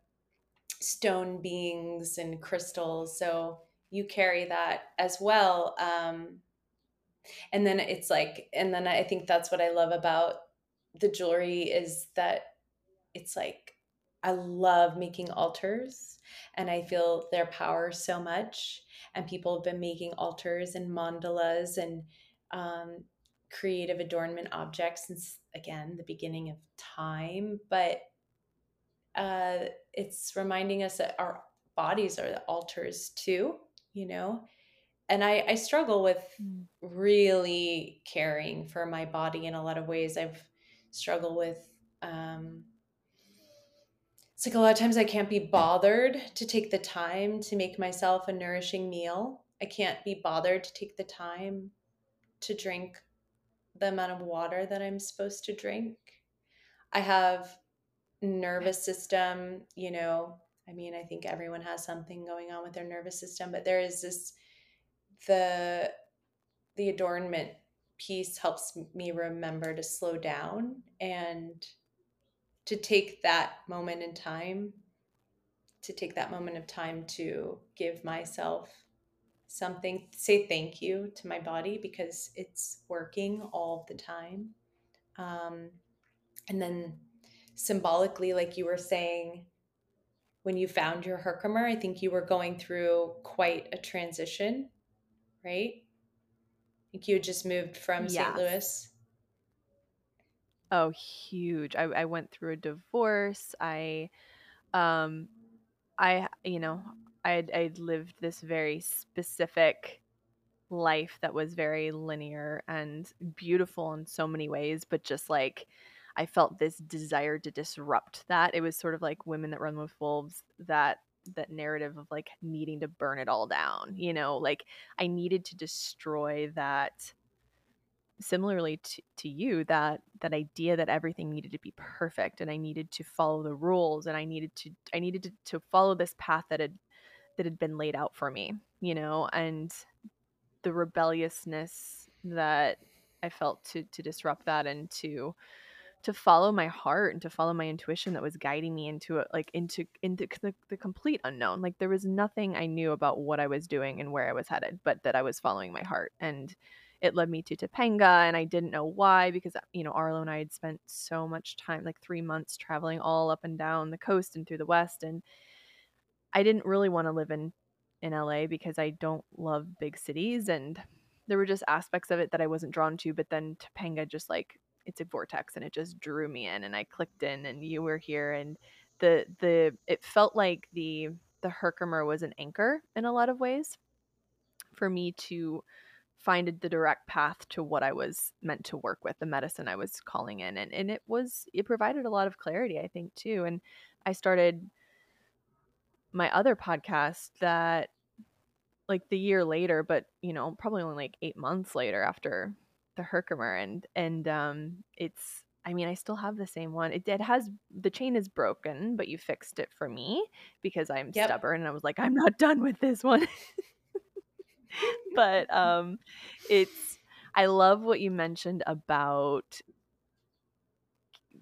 stone beings and crystals. So you carry that as well um and then it's like and then i think that's what i love about the jewelry is that it's like I love making altars and I feel their power so much. And people have been making altars and mandalas and um, creative adornment objects since, again, the beginning of time. But uh, it's reminding us that our bodies are the altars too, you know? And I, I struggle with Mm. really caring for my body in a lot of ways. I've struggled with um, it's like a lot of times I can't be bothered to take the time to make myself a nourishing meal. I can't be bothered to take the time to drink the amount of water that I'm supposed to drink. I have nervous system, you know, I mean, I think everyone has something going on with their nervous system, but there is this the the adornment piece helps me remember to slow down and to take that moment in time to take that moment of time to give myself something, say thank you to my body because it's working all the time. Um, and then symbolically, like you were saying, when you found your Herkimer, I think you were going through quite a transition, right? I think you had just moved from St. Louis. Oh, huge. I, I went through a divorce. I um I you know, I'd I'd lived this very specific life that was very linear and beautiful in so many ways, but just like I felt this desire to disrupt that. It was sort of like women that run with wolves that that narrative of like needing to burn it all down you know like i needed to destroy that similarly to, to you that that idea that everything needed to be perfect and i needed to follow the rules and i needed to i needed to, to follow this path that had that had been laid out for me you know and the rebelliousness that i felt to to disrupt that and to to follow my heart and to follow my intuition that was guiding me into it like into into the, the complete unknown. Like there was nothing i knew about what i was doing and where i was headed but that i was following my heart and it led me to Topanga and I didn't know why because you know Arlo and I had spent so much time like 3 months traveling all up and down the coast and through the west and I didn't really want to live in in LA because I don't love big cities and there were just aspects of it that I wasn't drawn to but then Topanga just like it's a vortex and it just drew me in and I clicked in and you were here and the the it felt like the the Herkimer was an anchor in a lot of ways for me to find the direct path to what I was meant to work with, the medicine I was calling in. And and it was it provided a lot of clarity, I think, too. And I started my other podcast that like the year later, but you know, probably only like eight months later after the Herkimer and and um it's I mean, I still have the same one. It, it has the chain is broken, but you fixed it for me because I'm yep. stubborn and I was like, I'm not done with this one. but um it's I love what you mentioned about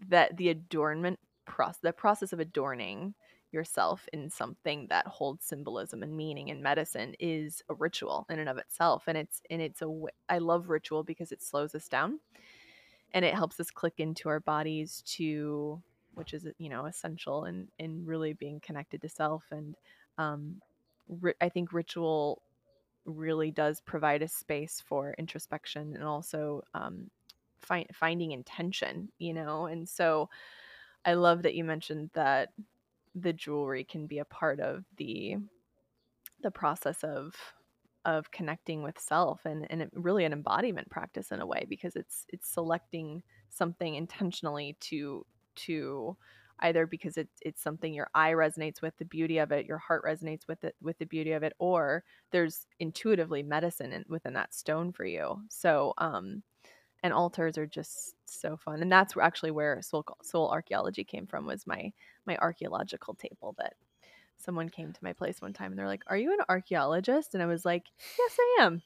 that the adornment process the process of adorning yourself in something that holds symbolism and meaning in medicine is a ritual in and of itself and it's and it's a I love ritual because it slows us down and it helps us click into our bodies to which is you know essential in in really being connected to self and um ri- I think ritual really does provide a space for introspection and also um, fi- finding intention, you know? And so I love that you mentioned that the jewelry can be a part of the the process of of connecting with self and and really an embodiment practice in a way because it's it's selecting something intentionally to to either because it's it's something your eye resonates with the beauty of it, your heart resonates with it with the beauty of it, or there's intuitively medicine in, within that stone for you. So, um, and altars are just so fun, and that's actually where soul soul archaeology came from. Was my my archaeological table that someone came to my place one time and they're like, "Are you an archaeologist?" And I was like, "Yes, I am."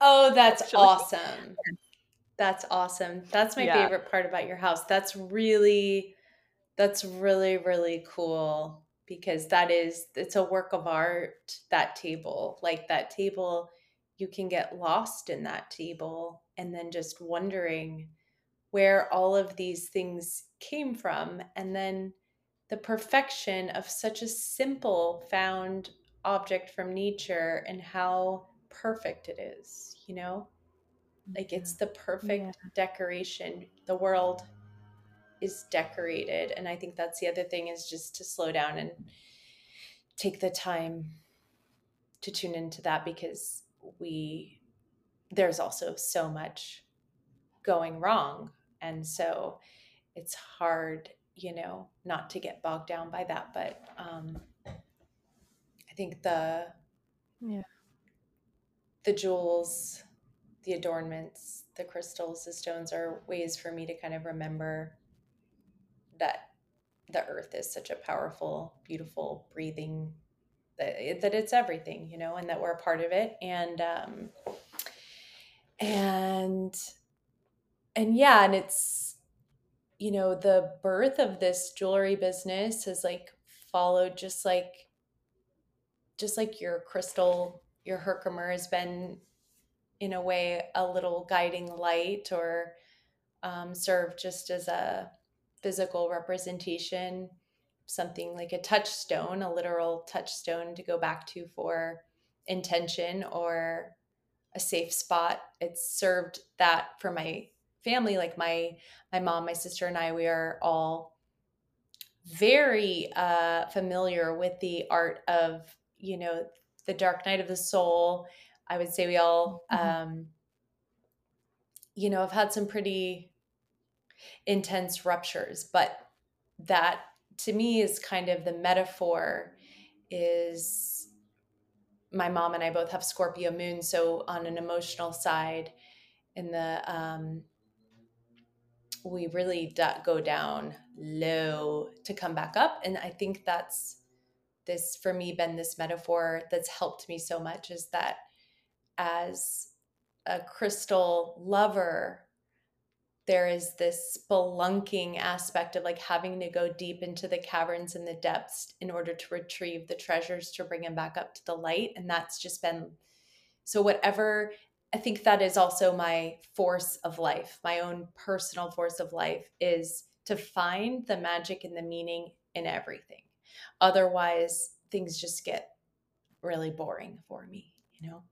oh, that's Actually. awesome. That's awesome. That's my yeah. favorite part about your house. That's really that's really really cool because that is it's a work of art that table. Like that table you can get lost in that table and then just wondering where all of these things came from and then the perfection of such a simple found object from nature and how perfect it is, you know? Like it's the perfect yeah. decoration. The world is decorated. And I think that's the other thing is just to slow down and take the time to tune into that because we, there's also so much going wrong. And so it's hard, you know, not to get bogged down by that. But um, I think the, yeah, the jewels the adornments, the crystals, the stones are ways for me to kind of remember that the earth is such a powerful, beautiful, breathing that, that it's everything, you know, and that we're a part of it. And um and and yeah, and it's you know, the birth of this jewelry business has like followed just like just like your crystal, your Herkimer has been in a way a little guiding light or um, serve just as a physical representation something like a touchstone a literal touchstone to go back to for intention or a safe spot. It's served that for my family like my my mom my sister and i we are all very uh familiar with the art of you know the dark night of the soul I would say we all, mm-hmm. um, you know, have had some pretty intense ruptures, but that to me is kind of the metaphor is my mom and I both have Scorpio moon. So on an emotional side, in the um, we really d- go down low to come back up, and I think that's this for me been this metaphor that's helped me so much is that as a crystal lover there is this spelunking aspect of like having to go deep into the caverns and the depths in order to retrieve the treasures to bring them back up to the light and that's just been so whatever i think that is also my force of life my own personal force of life is to find the magic and the meaning in everything. Otherwise things just get really boring for me you know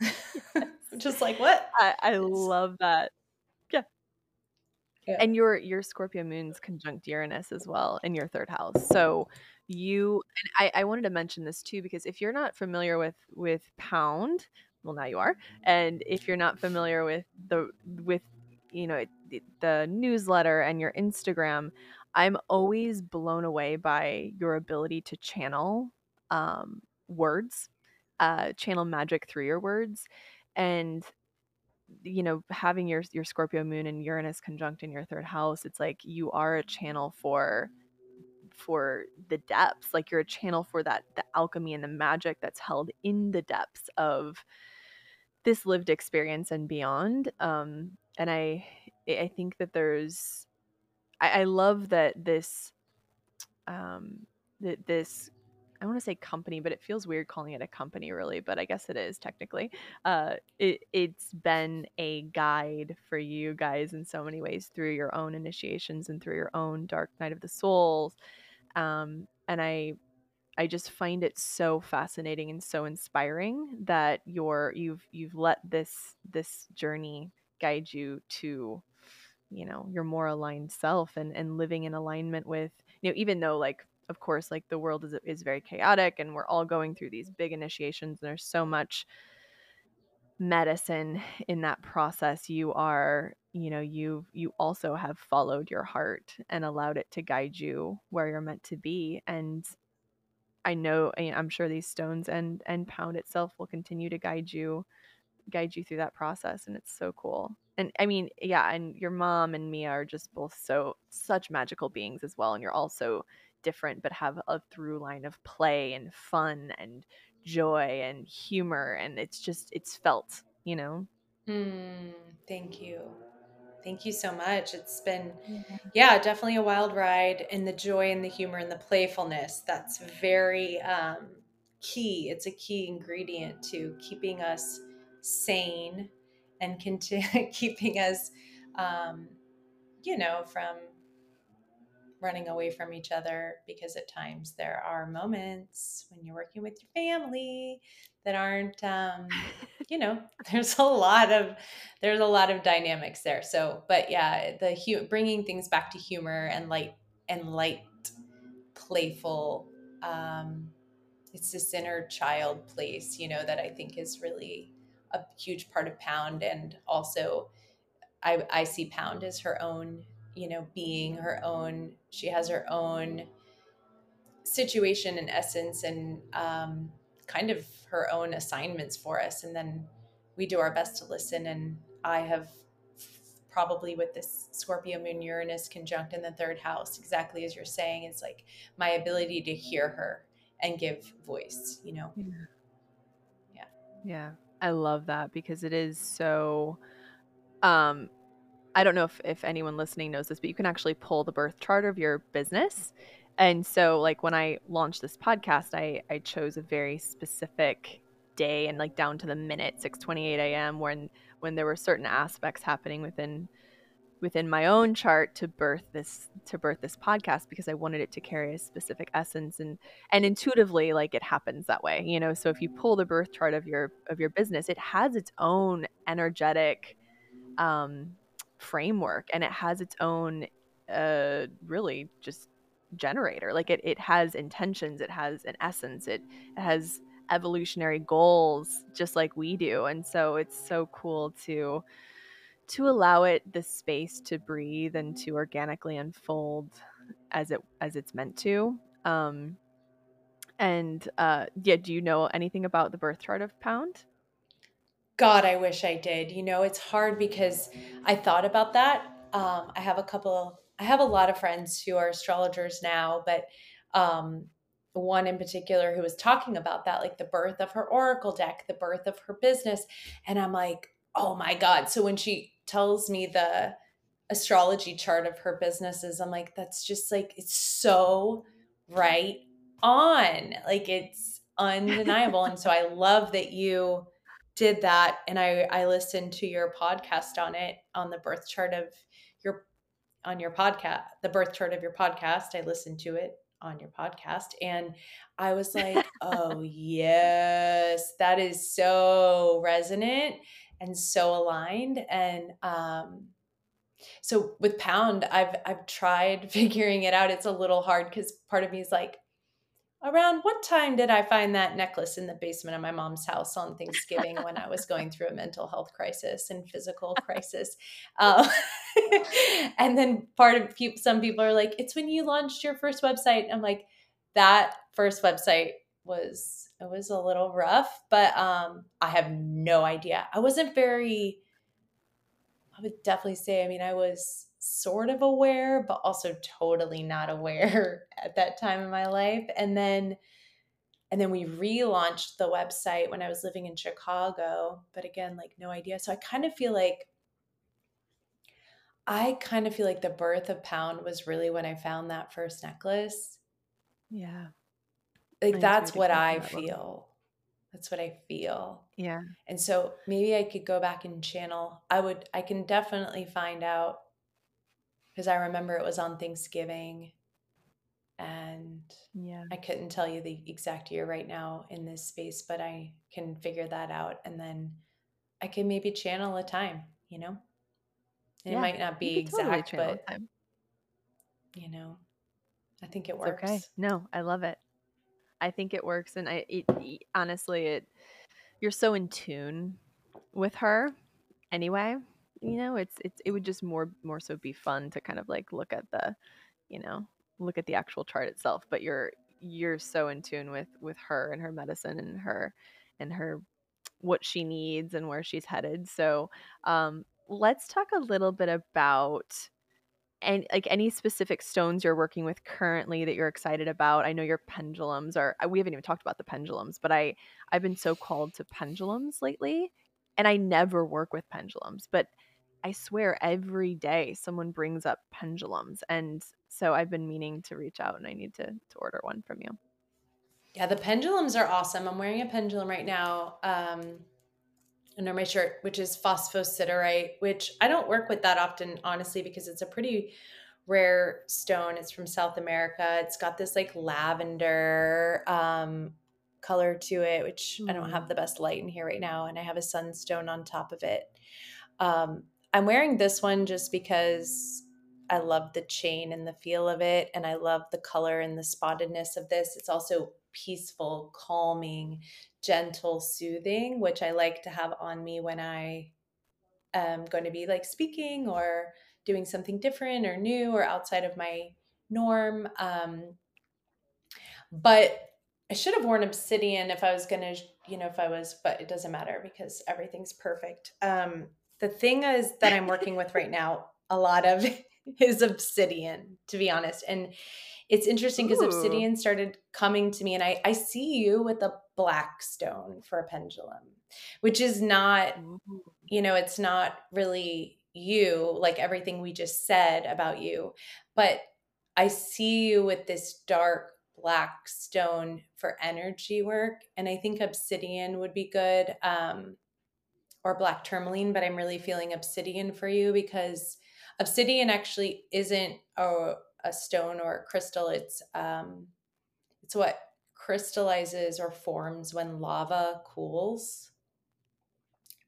just like what I, I love that. Yeah. Yeah. And your your Scorpio moon's conjunct Uranus as well in your third house. So you and I, I wanted to mention this too because if you're not familiar with with pound, well now you are, and if you're not familiar with the with you know the, the newsletter and your Instagram, I'm always blown away by your ability to channel um, words, uh, channel magic through your words, and you know having your your Scorpio moon and Uranus conjunct in your third house, it's like you are a channel for for the depths like you're a channel for that the alchemy and the magic that's held in the depths of this lived experience and beyond um and i i think that there's i, I love that this um that this I want to say company, but it feels weird calling it a company, really. But I guess it is technically. Uh, it it's been a guide for you guys in so many ways through your own initiations and through your own dark night of the souls. Um, and I I just find it so fascinating and so inspiring that you're you've you've let this this journey guide you to you know your more aligned self and and living in alignment with you know even though like of course like the world is is very chaotic and we're all going through these big initiations and there's so much medicine in that process. You are you know you you also have followed your heart and allowed it to guide you where you're meant to be and i know i'm sure these stones and and pound itself will continue to guide you guide you through that process and it's so cool. And i mean yeah and your mom and mia are just both so such magical beings as well and you're also different but have a through line of play and fun and joy and humor and it's just it's felt you know Mm, thank you. Thank you so much. It's been, yeah, definitely a wild ride. And the joy and the humor and the playfulness, that's very um, key. It's a key ingredient to keeping us sane and continue keeping us, um, you know, from running away from each other because at times there are moments when you're working with your family that aren't um you know there's a lot of there's a lot of dynamics there. So but yeah the hu- bringing things back to humor and light and light playful um it's this inner child place you know that i think is really a huge part of pound. And also i i see pound as her own you know being her own she has her own situation and essence and um, kind of her own assignments for us. And then we do our best to listen. And i have probably with this scorpio moon uranus conjunct in the third house exactly as you're saying is like my ability to hear her and give voice you know? Yeah. Yeah. yeah. I love that because it is so um i don't know if, if anyone listening knows this but you can actually pull the birth chart of your business and so like when i launched this podcast i i chose a very specific day and like down to the minute 6:28 a.m. when when there were certain aspects happening within within my own chart to birth this to birth this podcast because I wanted it to carry a specific essence and and intuitively like it happens that way you know so if you pull the birth chart of your of your business it has its own energetic um framework and it has its own uh really just generator like it, it has intentions it has an essence it, it has evolutionary goals just like we do and so it's so cool to to allow it the space to breathe and to organically unfold as it as it's meant to. Um, and uh, yeah, do you know anything about the birth chart of Pound? God, I wish I did. You know, it's hard because I thought about that. Um, I have a couple. I have a lot of friends who are astrologers now, but um, one in particular who was talking about that, like the birth of her oracle deck, the birth of her business, and I'm like, oh my god. So when she tells me the astrology chart of her businesses, I'm like, that's just like it's so right on. Like it's undeniable. and so I love that you did that and I I listened to your podcast on it on the birth chart of your on your podcast, the birth chart of your podcast. I listened to it on your podcast and I was like, "Oh, yes, that is so resonant and so aligned and um so with pound i've i've tried figuring it out it's a little hard because part of me is like around what time did i find that necklace in the basement of my mom's house on thanksgiving when i was going through a mental health crisis and physical crisis? Um, and then part of some people are like it's when you launched your first website. I'm like that first website was it was a little rough but um i have no idea. I wasn't very I would definitely say, I mean, I was sort of aware, but also totally not aware at that time in my life. And then and then we relaunched the website when I was living in Chicago, but again, like no idea. So I kind of feel like I kind of feel like the birth of Pound was really when I found that first necklace. Yeah. Like that's what I feel. That's what I feel. Yeah. And so maybe I could go back and channel. I would, I can definitely find out because I remember it was on Thanksgiving and yeah, I couldn't tell you the exact year right now in this space, but I can figure that out and then I can maybe channel a time, you know? Yeah, it might not be exact, totally but you know, I think it works. okay. No, I love it. I think it works, and I it, it, honestly, it you're so in tune with her anyway. You know, it's it's it would just more more so be fun to kind of like look at the, you know, look at the actual chart itself. But you're you're so in tune with with her and her medicine and her and her what she needs and where she's headed. So um, let's talk a little bit about and like any specific stones you're working with currently that you're excited about i know your pendulums are we haven't even talked about the pendulums but i i've been so called to pendulums lately and i never work with pendulums but i swear every day someone brings up pendulums and so i've been meaning to reach out and i need to to order one from you yeah the pendulums are awesome i'm wearing a pendulum right now um under my shirt, which is phosphosiderite, which I don't work with that often, honestly, because it's a pretty rare stone. It's from South America. It's got this like lavender um, color to it, which mm. I don't have the best light in here right now. And I have a sunstone on top of it. Um, I'm wearing this one just because I love the chain and the feel of it. And I love the color and the spottedness of this. It's also peaceful, calming, gentle, soothing, which I like to have on me when I am going to be like speaking or doing something different or new or outside of my norm. Um, but I should have worn obsidian if I was going to, you know, if I was, but it doesn't matter because everything's perfect. Um, the thing is that I'm working with right now, a lot of is obsidian, to be honest. And it's interesting because obsidian started coming to me and I, I see you with a black stone for a pendulum, which is not, you know, it's not really you, like everything we just said about you, but I see you with this dark black stone for energy work. And I think obsidian would be good. Um, or black tourmaline, but I'm really feeling obsidian for you because obsidian actually isn't a a stone or a crystal. It's um, it's what crystallizes or forms when lava cools.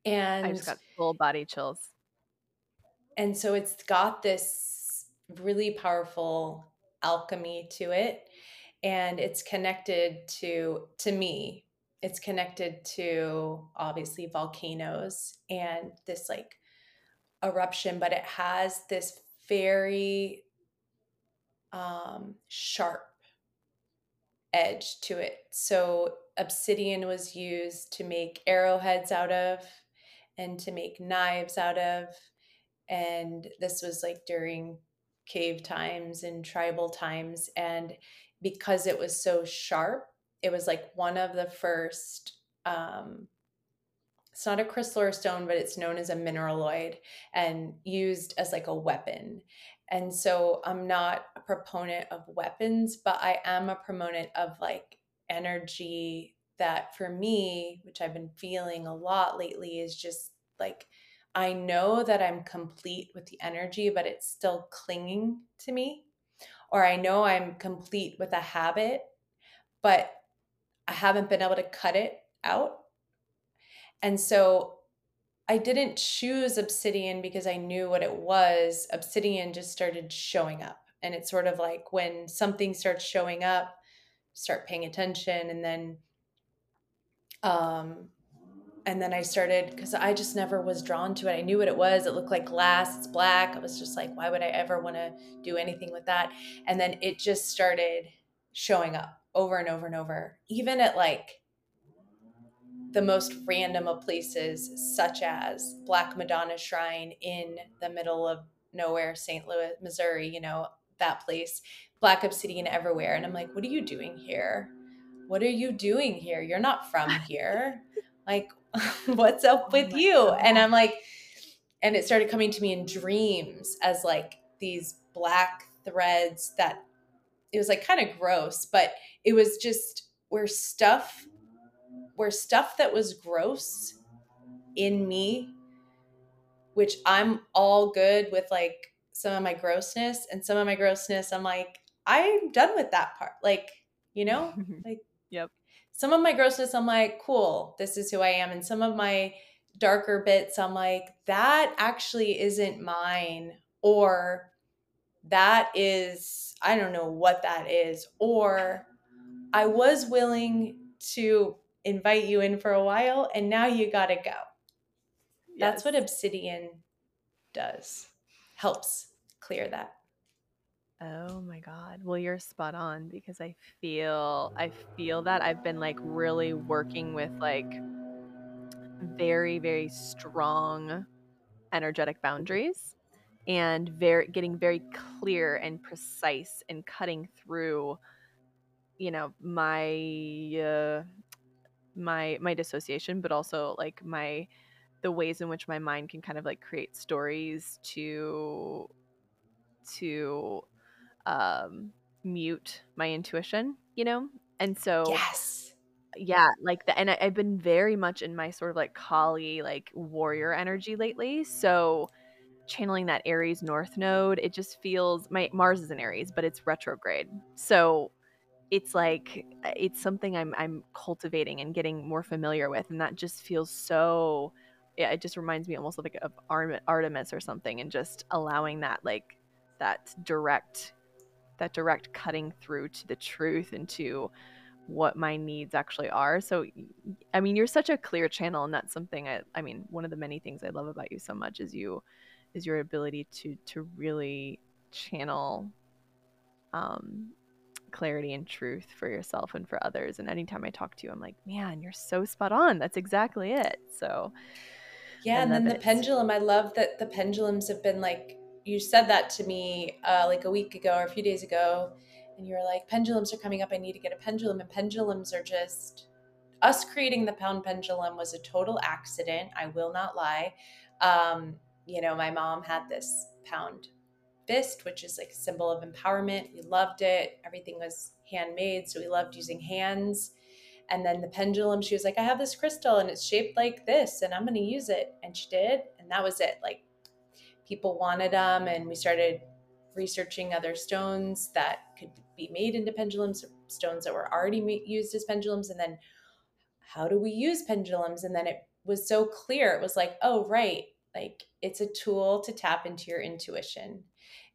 And I just got full body chills. And so it's got this really powerful alchemy to it and it's connected to to me it's connected to obviously volcanoes and this like eruption but it has this very um, sharp edge to it. So obsidian was used to make arrowheads out of and to make knives out of. And this was like during cave times and tribal times. And because it was so sharp, it was like one of the first um, it's not a crystal or stone, but it's known as a mineraloid and used as like a weapon. And so I'm not a proponent of weapons, but I am a proponent of like energy that for me, which I've been feeling a lot lately, is just like I know that I'm complete with the energy, but it's still clinging to me. Or I know I'm complete with a habit, but I haven't been able to cut it out and so I didn't choose obsidian because I knew what it was. Obsidian just started showing up. And it's sort of like when something starts showing up, start paying attention and then um and then I started because I just never was drawn to it. I knew what it was. It looked like glass. It's black. I was just like, why would I ever want to do anything with that? And then it just started showing up over and over and over, even at like the most random of places, such as Black Madonna Shrine in the middle of nowhere, St. Louis, Missouri, you know, that place, Black Obsidian everywhere. And I'm like, what are you doing here? What are you doing here? You're not from here. like, what's up oh with oh you? God. And I'm like, and it started coming to me in dreams as like these black threads that it was like kind of gross, but it was just where stuff where stuff that was gross in me, which I'm all good with like some of my grossness and some of my grossness, I'm like, I'm done with that part. Like, you know, like, yep. Some of my grossness, I'm like, cool, this is who I am. And some of my darker bits, I'm like, that actually isn't mine. Or that is, I don't know what that is. Or I was willing to invite you in for a while and now you got to go. Yes. That's what obsidian does. Helps clear that. Oh my god. Well, you're spot on because I feel I feel that I've been like really working with like very very strong energetic boundaries and very getting very clear and precise and cutting through you know my uh, my my dissociation but also like my the ways in which my mind can kind of like create stories to to um mute my intuition you know? And so yes. Yeah like the and I, i've been very much in my sort of like Kali like warrior energy lately so channeling that aries north node it just feels my mars is in aries but it's retrograde so it's like uh, it's something I'm I'm cultivating and getting more familiar with, and that just feels so. Yeah, it just reminds me almost like of Artemis or something, and just allowing that like that direct that direct cutting through to the truth and to what my needs actually are. So, I mean, you're such a clear channel, and that's something I, I mean, one of the many things I love about you so much is you, is your ability to to really channel um, clarity and truth for yourself and for others. And anytime I talk to you, I'm like, man, you're so spot on. That's exactly it. So, yeah. And then the pendulum, I love that the pendulums have been like, you said that to me uh, like a week ago or a few days ago. And you were like, pendulums are coming up. I need to get a pendulum. And pendulums are just us creating the pound pendulum was a total accident. I will not lie. Um, you know, my mom had this pound fist, which is like a symbol of empowerment. We loved it. Everything was handmade, so we loved using hands. And then the pendulum, she was like, I have this crystal and it's shaped like this, and I'm going to use it. And she did. And that was it. Like people wanted them, and we started researching other stones that could be made into pendulums, stones that were already used as pendulums. And then how do we use pendulums? And then it was so clear. It was like, oh, right. Like it's a tool to tap into your intuition.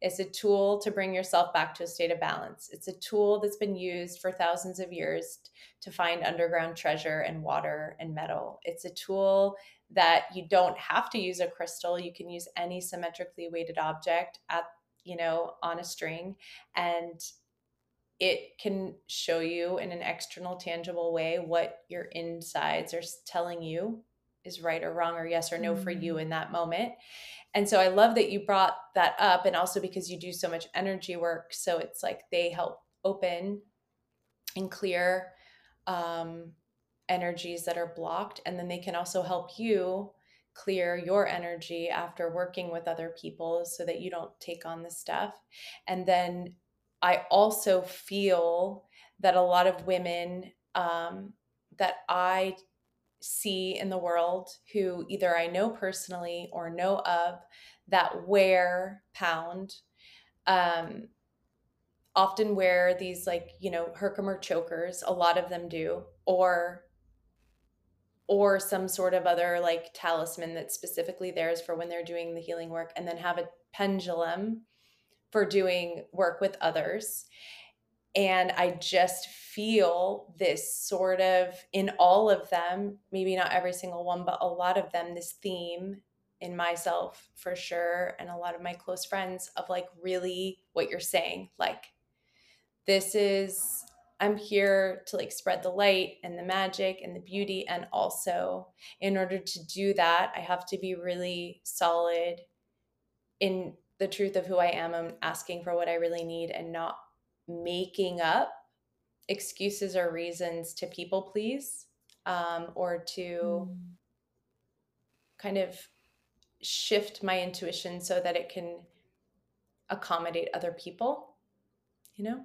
It's a tool to bring yourself back to a state of balance. It's a tool that's been used for thousands of years to find underground treasure and water and metal. It's a tool that you don't have to use a crystal. You can use any symmetrically weighted object at you know, on a string. And it can show you in an external, tangible way what your insides are telling you is right or wrong or yes or no mm. for you mm. in that moment. And so I love that you brought that up. And also because you do so much energy work. So it's like they help open and clear um, energies that are blocked. And then they can also help you clear your energy after working with other people so that you don't take on the stuff. And then I also feel that a lot of women um, that I see in the world who either I know personally or know of that wear pound um, often wear these like you know Herkimer chokers a lot of them do or or some sort of other like talisman that's specifically theirs for when they're doing the healing work and then have a pendulum for doing work with others and I just feel this sort of in all of them, maybe not every single one, but a lot of them, this theme in myself for sure, and a lot of my close friends of like really what you're saying. Like, this is, I'm here to like spread the light and the magic and the beauty. And also, in order to do that, I have to be really solid in the truth of who I am. I'm asking for what I really need and not making up excuses or reasons to people please um, or to mm. kind of shift my intuition so that it can accommodate other people, you know,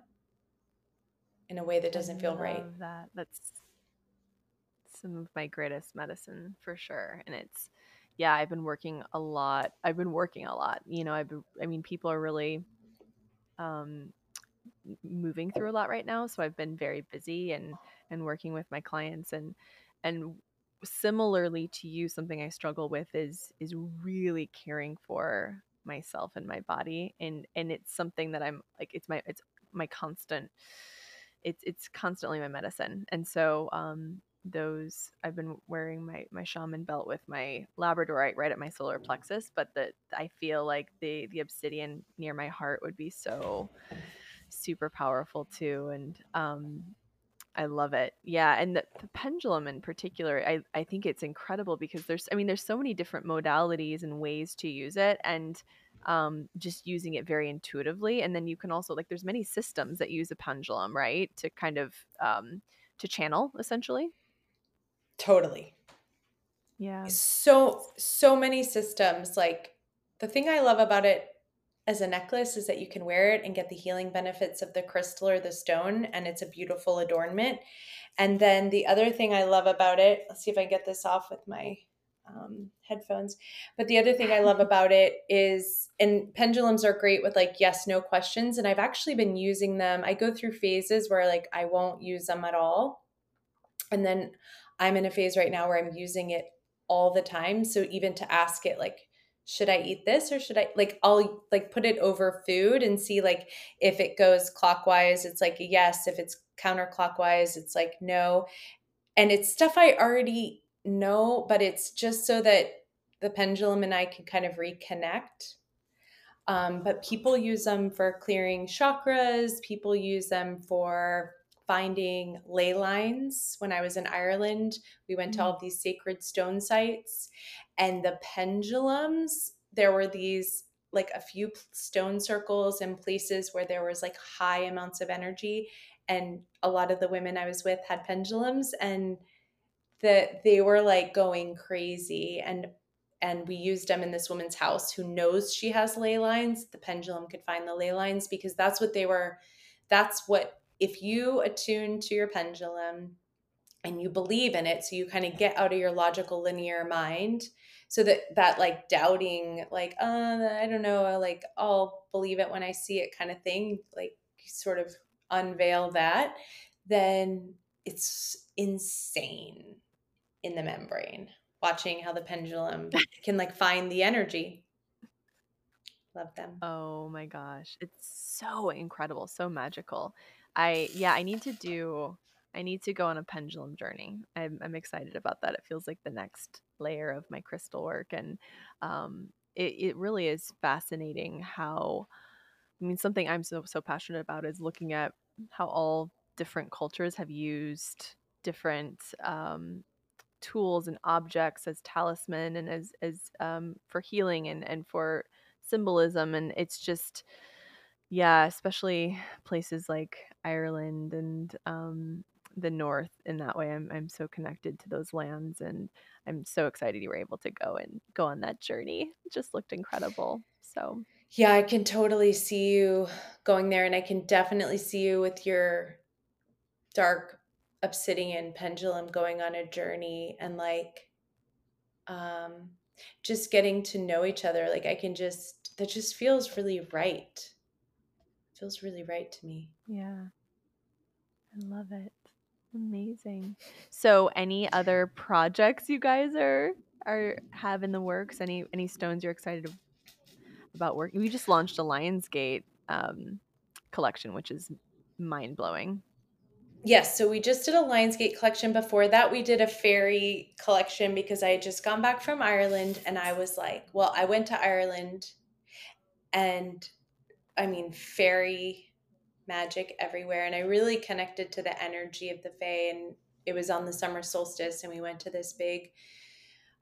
in a way that doesn't feel right. That that's some of my greatest medicine for sure, and it's yeah, I've been working a lot. I've been working a lot. You know, I've been, I mean, people are really um moving through a lot right now so i've been very busy and and working with my clients and and similarly to you something i struggle with is is really caring for myself and my body and and it's something that i'm like it's my it's my constant it's it's constantly my medicine and so um those I've been wearing my my shaman belt with my labradorite right at my solar plexus, but that I feel like the the obsidian near my heart would be so super powerful too and um I love it. Yeah, and the, the, pendulum in particular, I, I think it's incredible because there's I mean there's so many different modalities and ways to use it and um, just using it very intuitively and then you can also like there's many systems that use a pendulum, right? To kind of um, to channel essentially. Totally. Yeah. So so many systems like the thing I love about it as a necklace is that you can wear it and get the healing benefits of the crystal or the stone, and it's a beautiful adornment. And then the other thing I love about it, let's see if I get this off with my um, headphones. But the other thing I love about it is, and pendulums are great with like yes, no questions. And I've actually been using them. I go through phases where like I won't use them at all. And then I'm in a phase right now where I'm using it all the time. So even to ask it, like, should I eat this or should I like I'll like put it over food and see like if it goes clockwise it's like yes. If it's counterclockwise it's like no. And it's stuff I already know but it's just so that the pendulum and I can kind of reconnect. Um, but people use them for clearing chakras. People use them for finding ley lines. When I was in Ireland we went mm-hmm. to all these sacred stone sites and the pendulums there were these like a few stone circles and places where there was like high amounts of energy and a lot of the women i was with had pendulums and that they were like going crazy and and we used them in this woman's house who knows she has ley lines the pendulum could find the ley lines because that's what they were that's what if you attune to your pendulum and you believe in it so you kind of get out of your logical linear mind so that that like doubting like uh i don't know like i'll believe it when i see it kind of thing like sort of unveil that then it's insane in the membrane watching how the pendulum can like find the energy. Love them. Oh my gosh it's so incredible so magical. I yeah i need to do I need to go on a pendulum journey. I'm, I'm excited about that. It feels like the next layer of my crystal work. And um, it, it really is fascinating how I mean, something I'm so so passionate about is looking at how all different cultures have used different um, tools and objects as talisman and as as um, for healing and and for symbolism. And it's just yeah, especially places like Ireland and um, the North. In that way, I'm I'm so connected to those lands, and I'm so excited you were able to go and go on that journey. It just looked incredible. So Yeah, I can totally see you going there, and I can definitely see you with your dark obsidian pendulum going on a journey and like um just getting to know each other. Like I can just that just feels really right. Feels really right to me. yeah, I love it. Amazing. So, any other projects you guys are are have in the works? Any any stones you're excited about working? We just launched a Lionsgate um, collection, which is mind blowing. Yes, so we just did a Lionsgate collection. Before that, we did a fairy collection because I had just gone back from Ireland and I was like, well, I went to Ireland and I mean, fairy magic everywhere. And I really connected to the energy of the Fae. And it was on the summer solstice, and we went to this big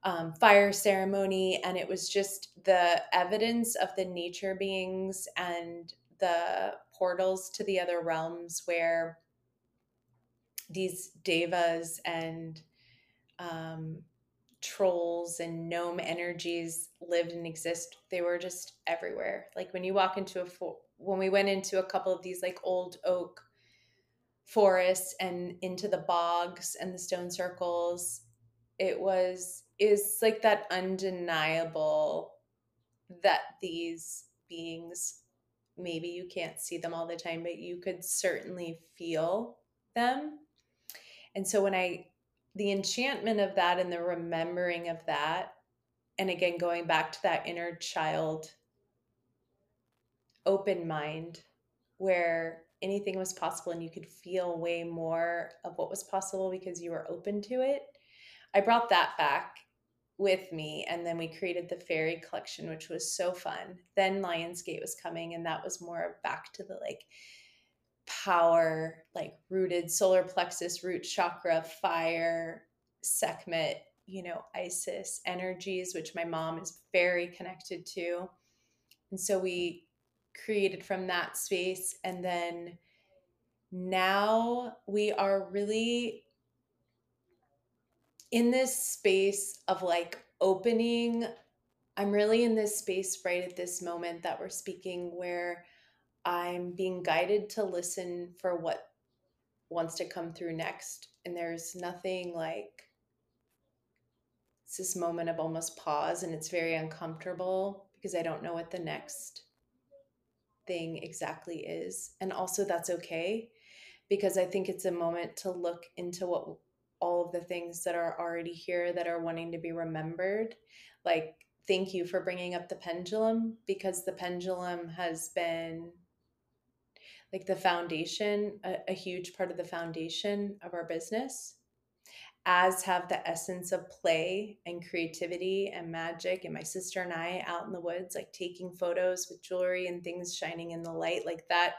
um, fire ceremony. And it was just the evidence of the nature beings and the portals to the other realms where these devas and um, trolls and gnome energies lived and exist. They were just everywhere. Like when you walk into a fo- when we went into a couple of these like old oak forests and into the bogs and the stone circles, it was is like that undeniable that these beings maybe you can't see them all the time, but you could certainly feel them. And so when I, the enchantment of that and the remembering of that, and again, going back to that inner child open mind where anything was possible and you could feel way more of what was possible because you were open to it. I brought that back with me and then we created the fairy collection which was so fun. Then Lionsgate was coming and that was more back to the like power, like rooted solar plexus, root chakra, fire, Sekhmet, you know, Isis energies, which my mom is very connected to. And so we created from that space. And then now we are really in this space of like opening. I'm really in this space right at this moment that we're speaking where I'm being guided to listen for what wants to come through next. And there's nothing like it's this moment of almost pause, and it's very uncomfortable because I don't know what the next thing exactly is. And also, that's okay because I think it's a moment to look into what all of the things that are already here that are wanting to be remembered. Like, thank you for bringing up the pendulum because the pendulum has been like the foundation, a, a huge part of the foundation of our business, as have the essence of play and creativity and magic. And my sister and I out in the woods, like taking photos with jewelry and things shining in the light, like that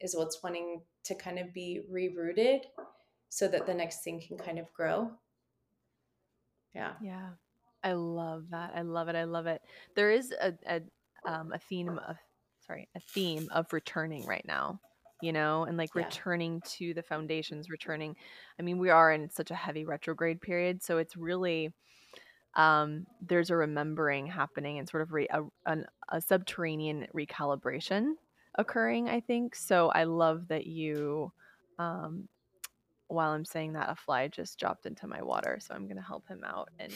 is what's wanting to kind of be rerouted so that the next thing can kind of grow. Yeah. Yeah. I love that. I love it. I love it. There is a a, um, a theme of sorry, a theme of returning right now you know, and like Yeah. returning to the foundations, returning. I mean, we are in such a heavy retrograde period, so it's really um, there's a remembering happening and sort of re- a, an, a subterranean recalibration occurring. I think so. I love that you. Um, while I'm saying that, a fly just dropped into my water, so I'm gonna help him out and.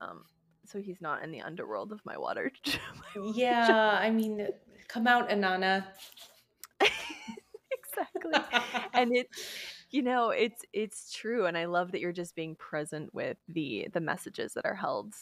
Um, so he's not in the underworld of my water. yeah, I mean, come out, Anana and it's you know, it's it's true and I love that you're just being present with the the messages that are held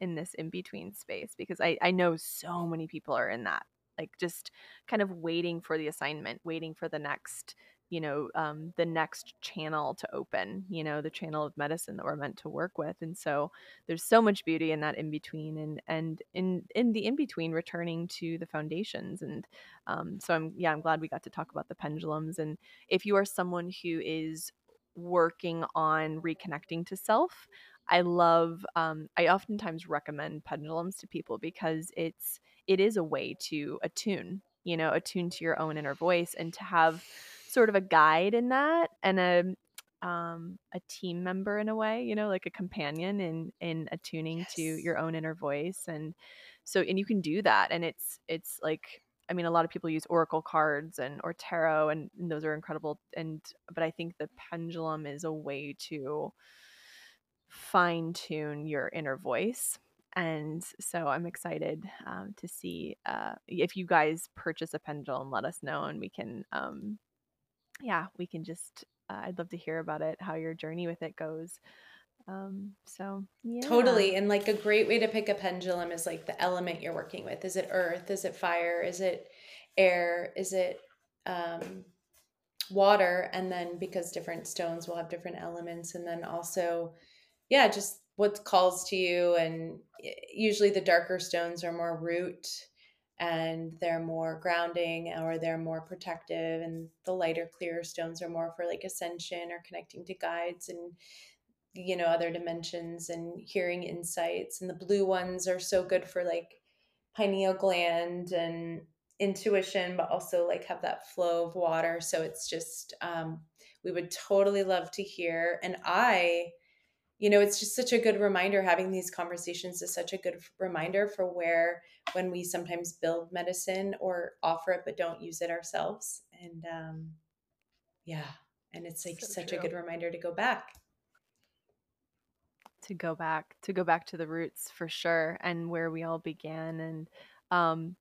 in this in between space because I I know so many people are in that like just kind of waiting for the assignment, waiting for the next you know um, the next channel to open you know the channel of medicine that we're meant to work with and so there's so much beauty in that in between and and in in the in between returning to the foundations and um, so i'm yeah i'm glad we got to talk about the pendulums and if you are someone who is working on reconnecting to self i love um, i oftentimes recommend pendulums to people because it's it is a way to attune you know attune to your own inner voice and to have sort of a guide in that and a um a team member in a way you know like a companion in in attuning yes. to your own inner voice and so and you can do that and it's it's like i mean a lot of people use oracle cards and or tarot and, and those are incredible and but i think the pendulum is a way to fine tune your inner voice and so i'm excited um, to see uh, if you guys purchase a pendulum let us know and we can um, yeah, we can just, uh, I'd love to hear about it, how your journey with it goes. Um, so yeah. Totally. And like a great way to pick a pendulum is like the element you're working with. Is it earth? Is it fire? Is it air? Is it um, water? And then because different stones will have different elements. And then also, yeah, just what calls to you. And usually the darker stones are more root and they're more grounding or they're more protective and the lighter clearer stones are more for like ascension or connecting to guides and you know other dimensions and hearing insights and the blue ones are so good for like pineal gland and intuition but also like have that flow of water. So it's just um, we would totally love to hear and i you know it's just such a good reminder having these conversations is such a good reminder for where when we sometimes build medicine or offer it but don't use it ourselves. And um yeah and it's like so such true. a good reminder to go back. To go back to go back to the roots for sure and where we all began and um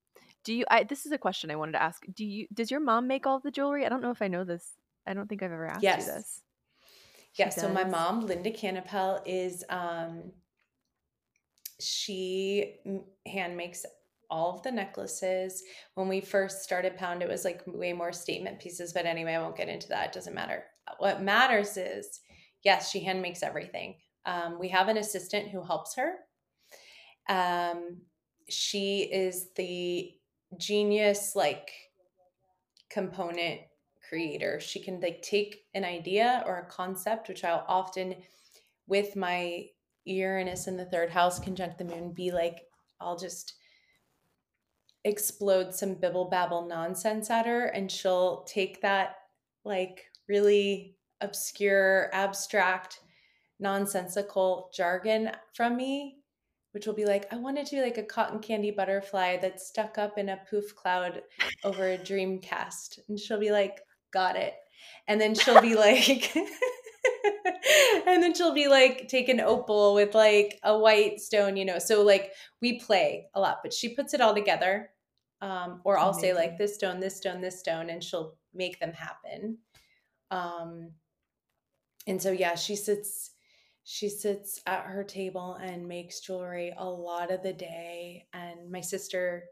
do you i this is a question i wanted to ask. Do you does your mom make all the jewelry? I don't know if i know this i don't think i've ever asked yes. you this yeah, so my mom, Linda Kannapell, is um she hand makes all of the necklaces. When we first started Pound, it was like way more statement pieces, but anyway, I won't get into that. It doesn't matter. What matters is, yes, she hand makes everything. Um, we have an assistant who helps her. Um, she is the genius, like component creator. She can like take an idea or a concept, which I'll often with my Uranus in the third house conjunct the moon be like, I'll just explode some bibble babble nonsense at her and she'll take that like really obscure, abstract, nonsensical jargon from me which will be like, I wanted to be like a cotton candy butterfly that's stuck up in a poof cloud over a dream cast. And she'll be like, got it. And then she'll be like, and then she'll be like, take an opal with like a white stone, you know. So like we play a lot, but she puts it all together. Um, or I'll Amazing. say like this stone, this stone, this stone, and she'll make them happen. Um, and so yeah, she sits she sits at her table and makes jewelry a lot of the day. And my sister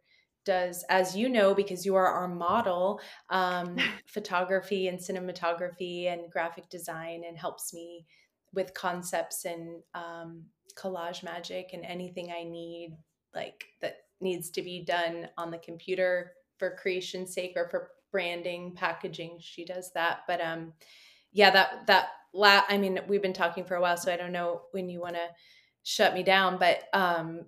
does, as you know, because you are our model, um, photography and cinematography and graphic design, and helps me with concepts and um, collage magic and anything I need, like that needs to be done on the computer for creation's sake or for branding, packaging. She does that, but um, yeah, that that la- I mean, we've been talking for a while, so I don't know when you want to shut me down, but um,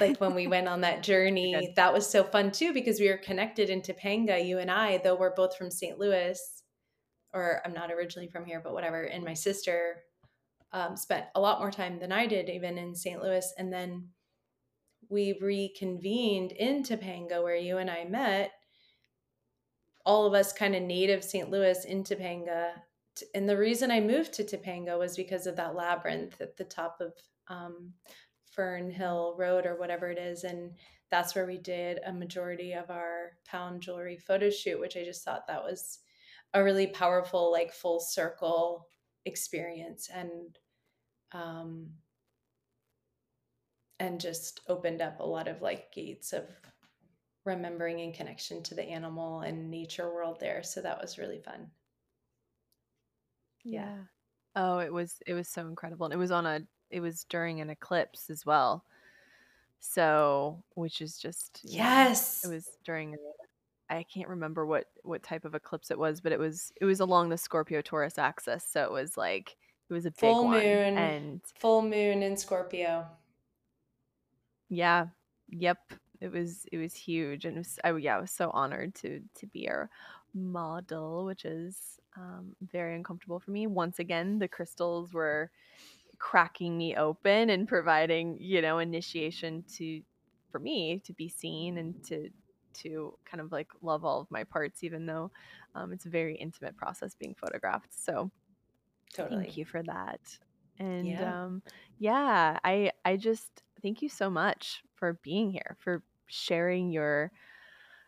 like when we went on that journey that was so fun too because we were connected in topanga you and i though we're both from st louis or i'm not originally from here but whatever and my sister um, spent a lot more time than i did even in st louis and then we reconvened in topanga where you and i met. All of us kind of native st louis in topanga and the reason i moved to topanga was because of that labyrinth at the top of um, Fern Hill Road or whatever it is. And that's where we did a majority of our pound jewelry photo shoot, which I just thought that was a really powerful, like full circle experience and um and just opened up a lot of like gates of remembering and connection to the animal and nature world there. So that was really fun. Yeah. Yeah. Oh, it was it was so incredible. And it was on a it was during an eclipse as well. So, which is just, yeah, it was during I can't remember what what type of eclipse it was, but it was it was along the Scorpio-Taurus axis. So it was like it was a big Full one. moon. And Full moon in Scorpio. yeah, yep, it was it was huge and it was I yeah, I was so honored to to be your model, which is um, very uncomfortable for me. Once again, the crystals were cracking me open and providing, you know, initiation to for me to be seen and to to kind of like love all of my parts, even though um, it's a very intimate process being photographed. So totally thank you for that. And Yeah. um, yeah, I I just thank you so much for being here, for sharing your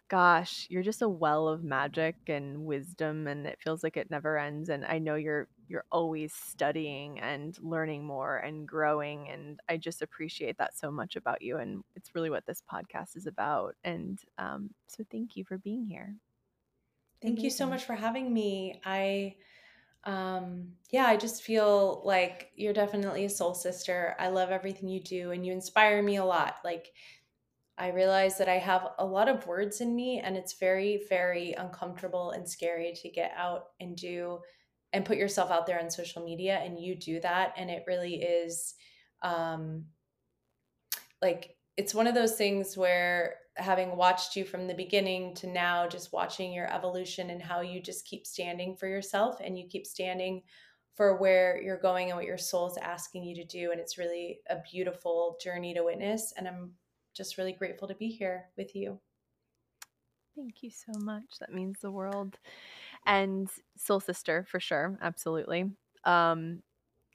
Gosh, you're just a well of magic and wisdom and it feels like it never ends and I know you're you're always studying and learning more and growing and I just appreciate that so much about you and it's really what this podcast is about and um, so thank you for being here. Thank you so much for having me. I um yeah, I just feel like you're definitely a soul sister. I love everything you do and you inspire me a lot. Like I realize that I have a lot of words in me and it's very very uncomfortable and scary to get out and do and put yourself out there on social media and you do that and it really is um like it's one of those things where having watched you from the beginning to now just watching your evolution and how you just keep standing for yourself and you keep standing for where you're going and what your soul is asking you to do and it's really a beautiful journey to witness and i'm just really grateful to be here with you Thank you so much. That means the world. And soul sister for sure, absolutely. Um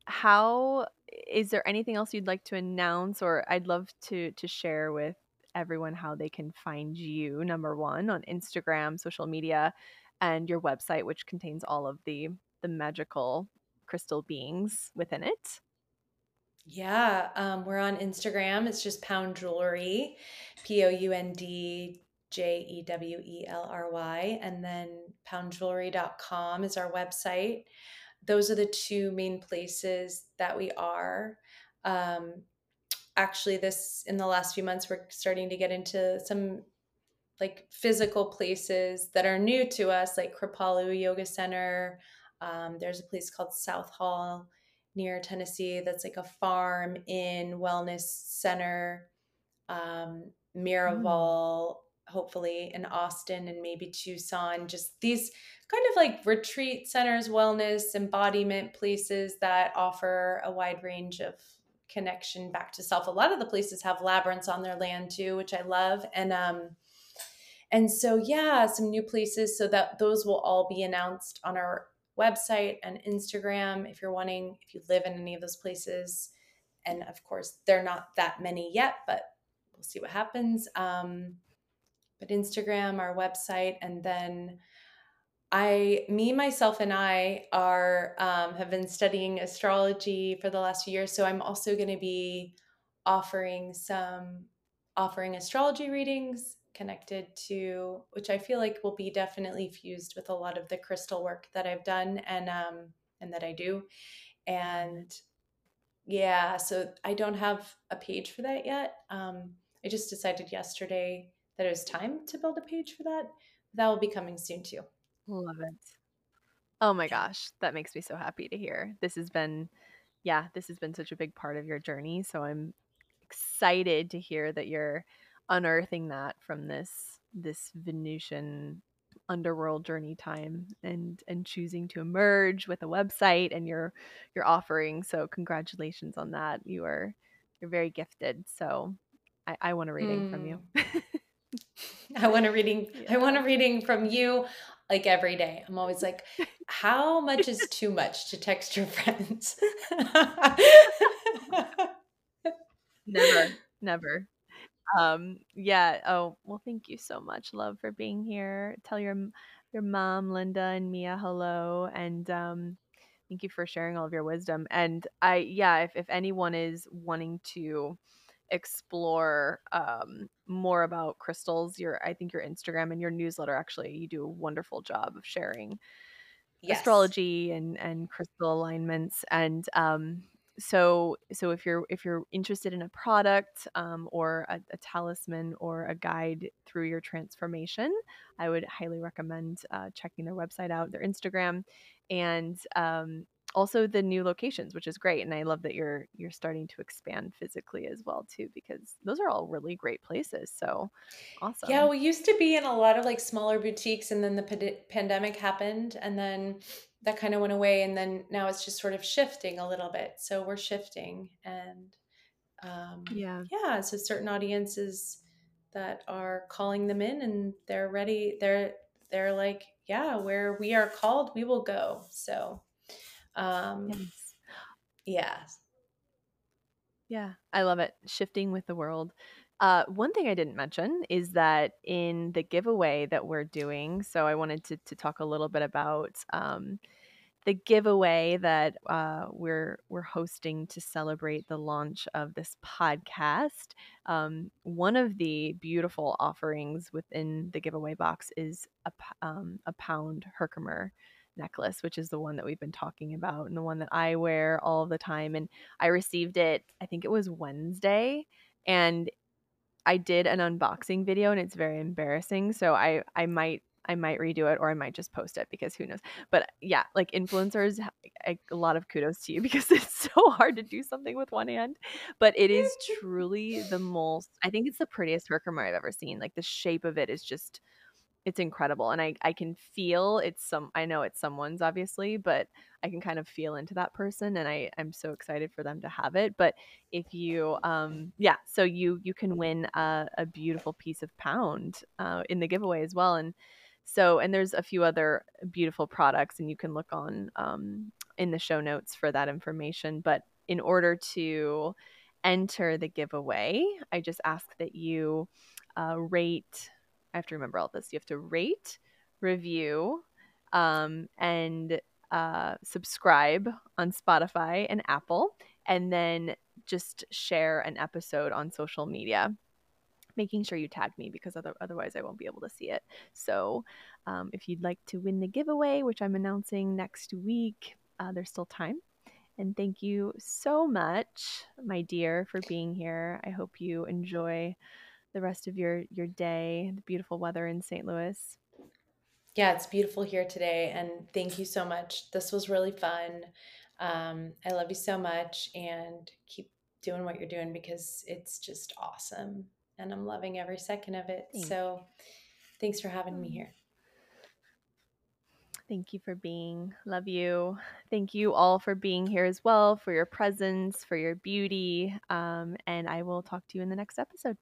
how is there anything else you'd like to announce or I'd love to to share with everyone how they can find you number 1 on Instagram, social media and your website which contains all of the the magical crystal beings within it. yeah um, we're on instagram it's just pound jewelry p-o-u-n-d j-e-w-e-l-r-y and then poundjewelry.com is our website those are the two main places that we are. Um, actually, this in the last few months, we're starting to get into some like physical places that are new to us, like Kripalu Yoga Center. Um, there's a place called Southall near Tennessee that's like a farm in wellness center. Um. Miraval, hopefully in Austin and maybe Tucson. Just these kind of like retreat centers, wellness, embodiment places that offer a wide range of connection back to self. A lot of the places have labyrinths on their land too, which I love. And um and so yeah, some new places so that those will all be announced on our website and Instagram if you're wanting if you live in any of those places. And of course, they're not that many yet, but we'll see what happens. Um, but Instagram, our website, and then I, me, myself, and I are um, have been studying astrology for the last few years. So I'm also going to be offering some offering astrology readings connected to which I feel like will be definitely fused with a lot of the crystal work that I've done and um, and that I do. And yeah, so I don't have a page for that yet. Um, I just decided yesterday that it was time to build a page for that. That will be coming soon too. Love it. Oh my gosh, that makes me so happy to hear. This has been yeah, this has been such a big part of your journey, so I'm excited to hear that you're unearthing that from this this Venusian underworld journey time and and choosing to emerge with a website and your your offering. So congratulations on that. You are you're very gifted. So I, I want a reading from you. Hmm. I want a reading. I want a reading from you like every day. I'm always like, how much is too much to text your friends? Never. Never. Um, yeah. Oh, well, thank you so much, love, for being here. Tell your your mom, Linda, and Mia hello, and um, thank you for sharing all of your wisdom. And I, yeah, if if anyone is wanting to explore um more about crystals, your I think your Instagram and your newsletter actually you do a wonderful job of sharing Yes. astrology and and crystal alignments and um so so if you're if you're interested in a product um, or a, a talisman or a guide through your transformation i would highly recommend uh, checking their website out their instagram and um, also the new locations which is great and i love that you're you're starting to expand physically as well too because those are all really great places so awesome. Yeah, we used to be in a lot of like smaller boutiques and then the pand- pandemic happened and then that kind of went away and then now it's just sort of shifting a little bit. So we're shifting and um yeah yeah, so certain audiences that are calling them in and they're ready they're they're like, yeah, where we are called, we will go. So um yes yeah. Yeah, I love it. Shifting with the world. Uh, one thing I didn't mention is that in the giveaway that we're doing, so I wanted to to talk a little bit about um, the giveaway that uh, we're we're hosting to celebrate the launch of this podcast. Um, one of the beautiful offerings within the giveaway box is a, um, a pound Herkimer necklace, which is the one that we've been talking about and the one that I wear all the time. And I received it, I think it was Wednesday, and I did an unboxing video and it's very embarrassing. So I I might I might redo it or I might just post it because who knows. But yeah, like influencers, a lot of kudos to you because it's so hard to do something with one hand. But it is truly the most. I think it's the prettiest Herkimer I've ever seen. Like the shape of it is just it's incredible, and I I can feel it's some I know it's someone's obviously, but I can kind of feel into that person, and I I'm so excited for them to have it. But if you um yeah, so you you can win a, a beautiful piece of pound uh, in the giveaway as well, and so and there's a few other beautiful products, and you can look on um in the show notes for that information. But in order to enter the giveaway, I just ask that you uh, rate I have to remember all this. You have to rate, review, um, and uh, subscribe on Spotify and Apple, and then just share an episode on social media. Making sure you tag me because other, otherwise I won't be able to see it. So, um, if you'd like to win the giveaway, which I'm announcing next week, uh, there's still time. And thank you so much, my dear, for being here. I hope you enjoy the rest of your your day, the beautiful weather in St. Louis. Yeah, it's beautiful here today, and thank you so much. This was really fun. Um, I love you so much, and keep doing what you're doing because it's just awesome, and I'm loving every second of it. Thank So, thanks for having me here. Thank you for being. Love you. Thank you all for being here as well, for your presence, for your beauty. Um, and I will talk to you in the next episode.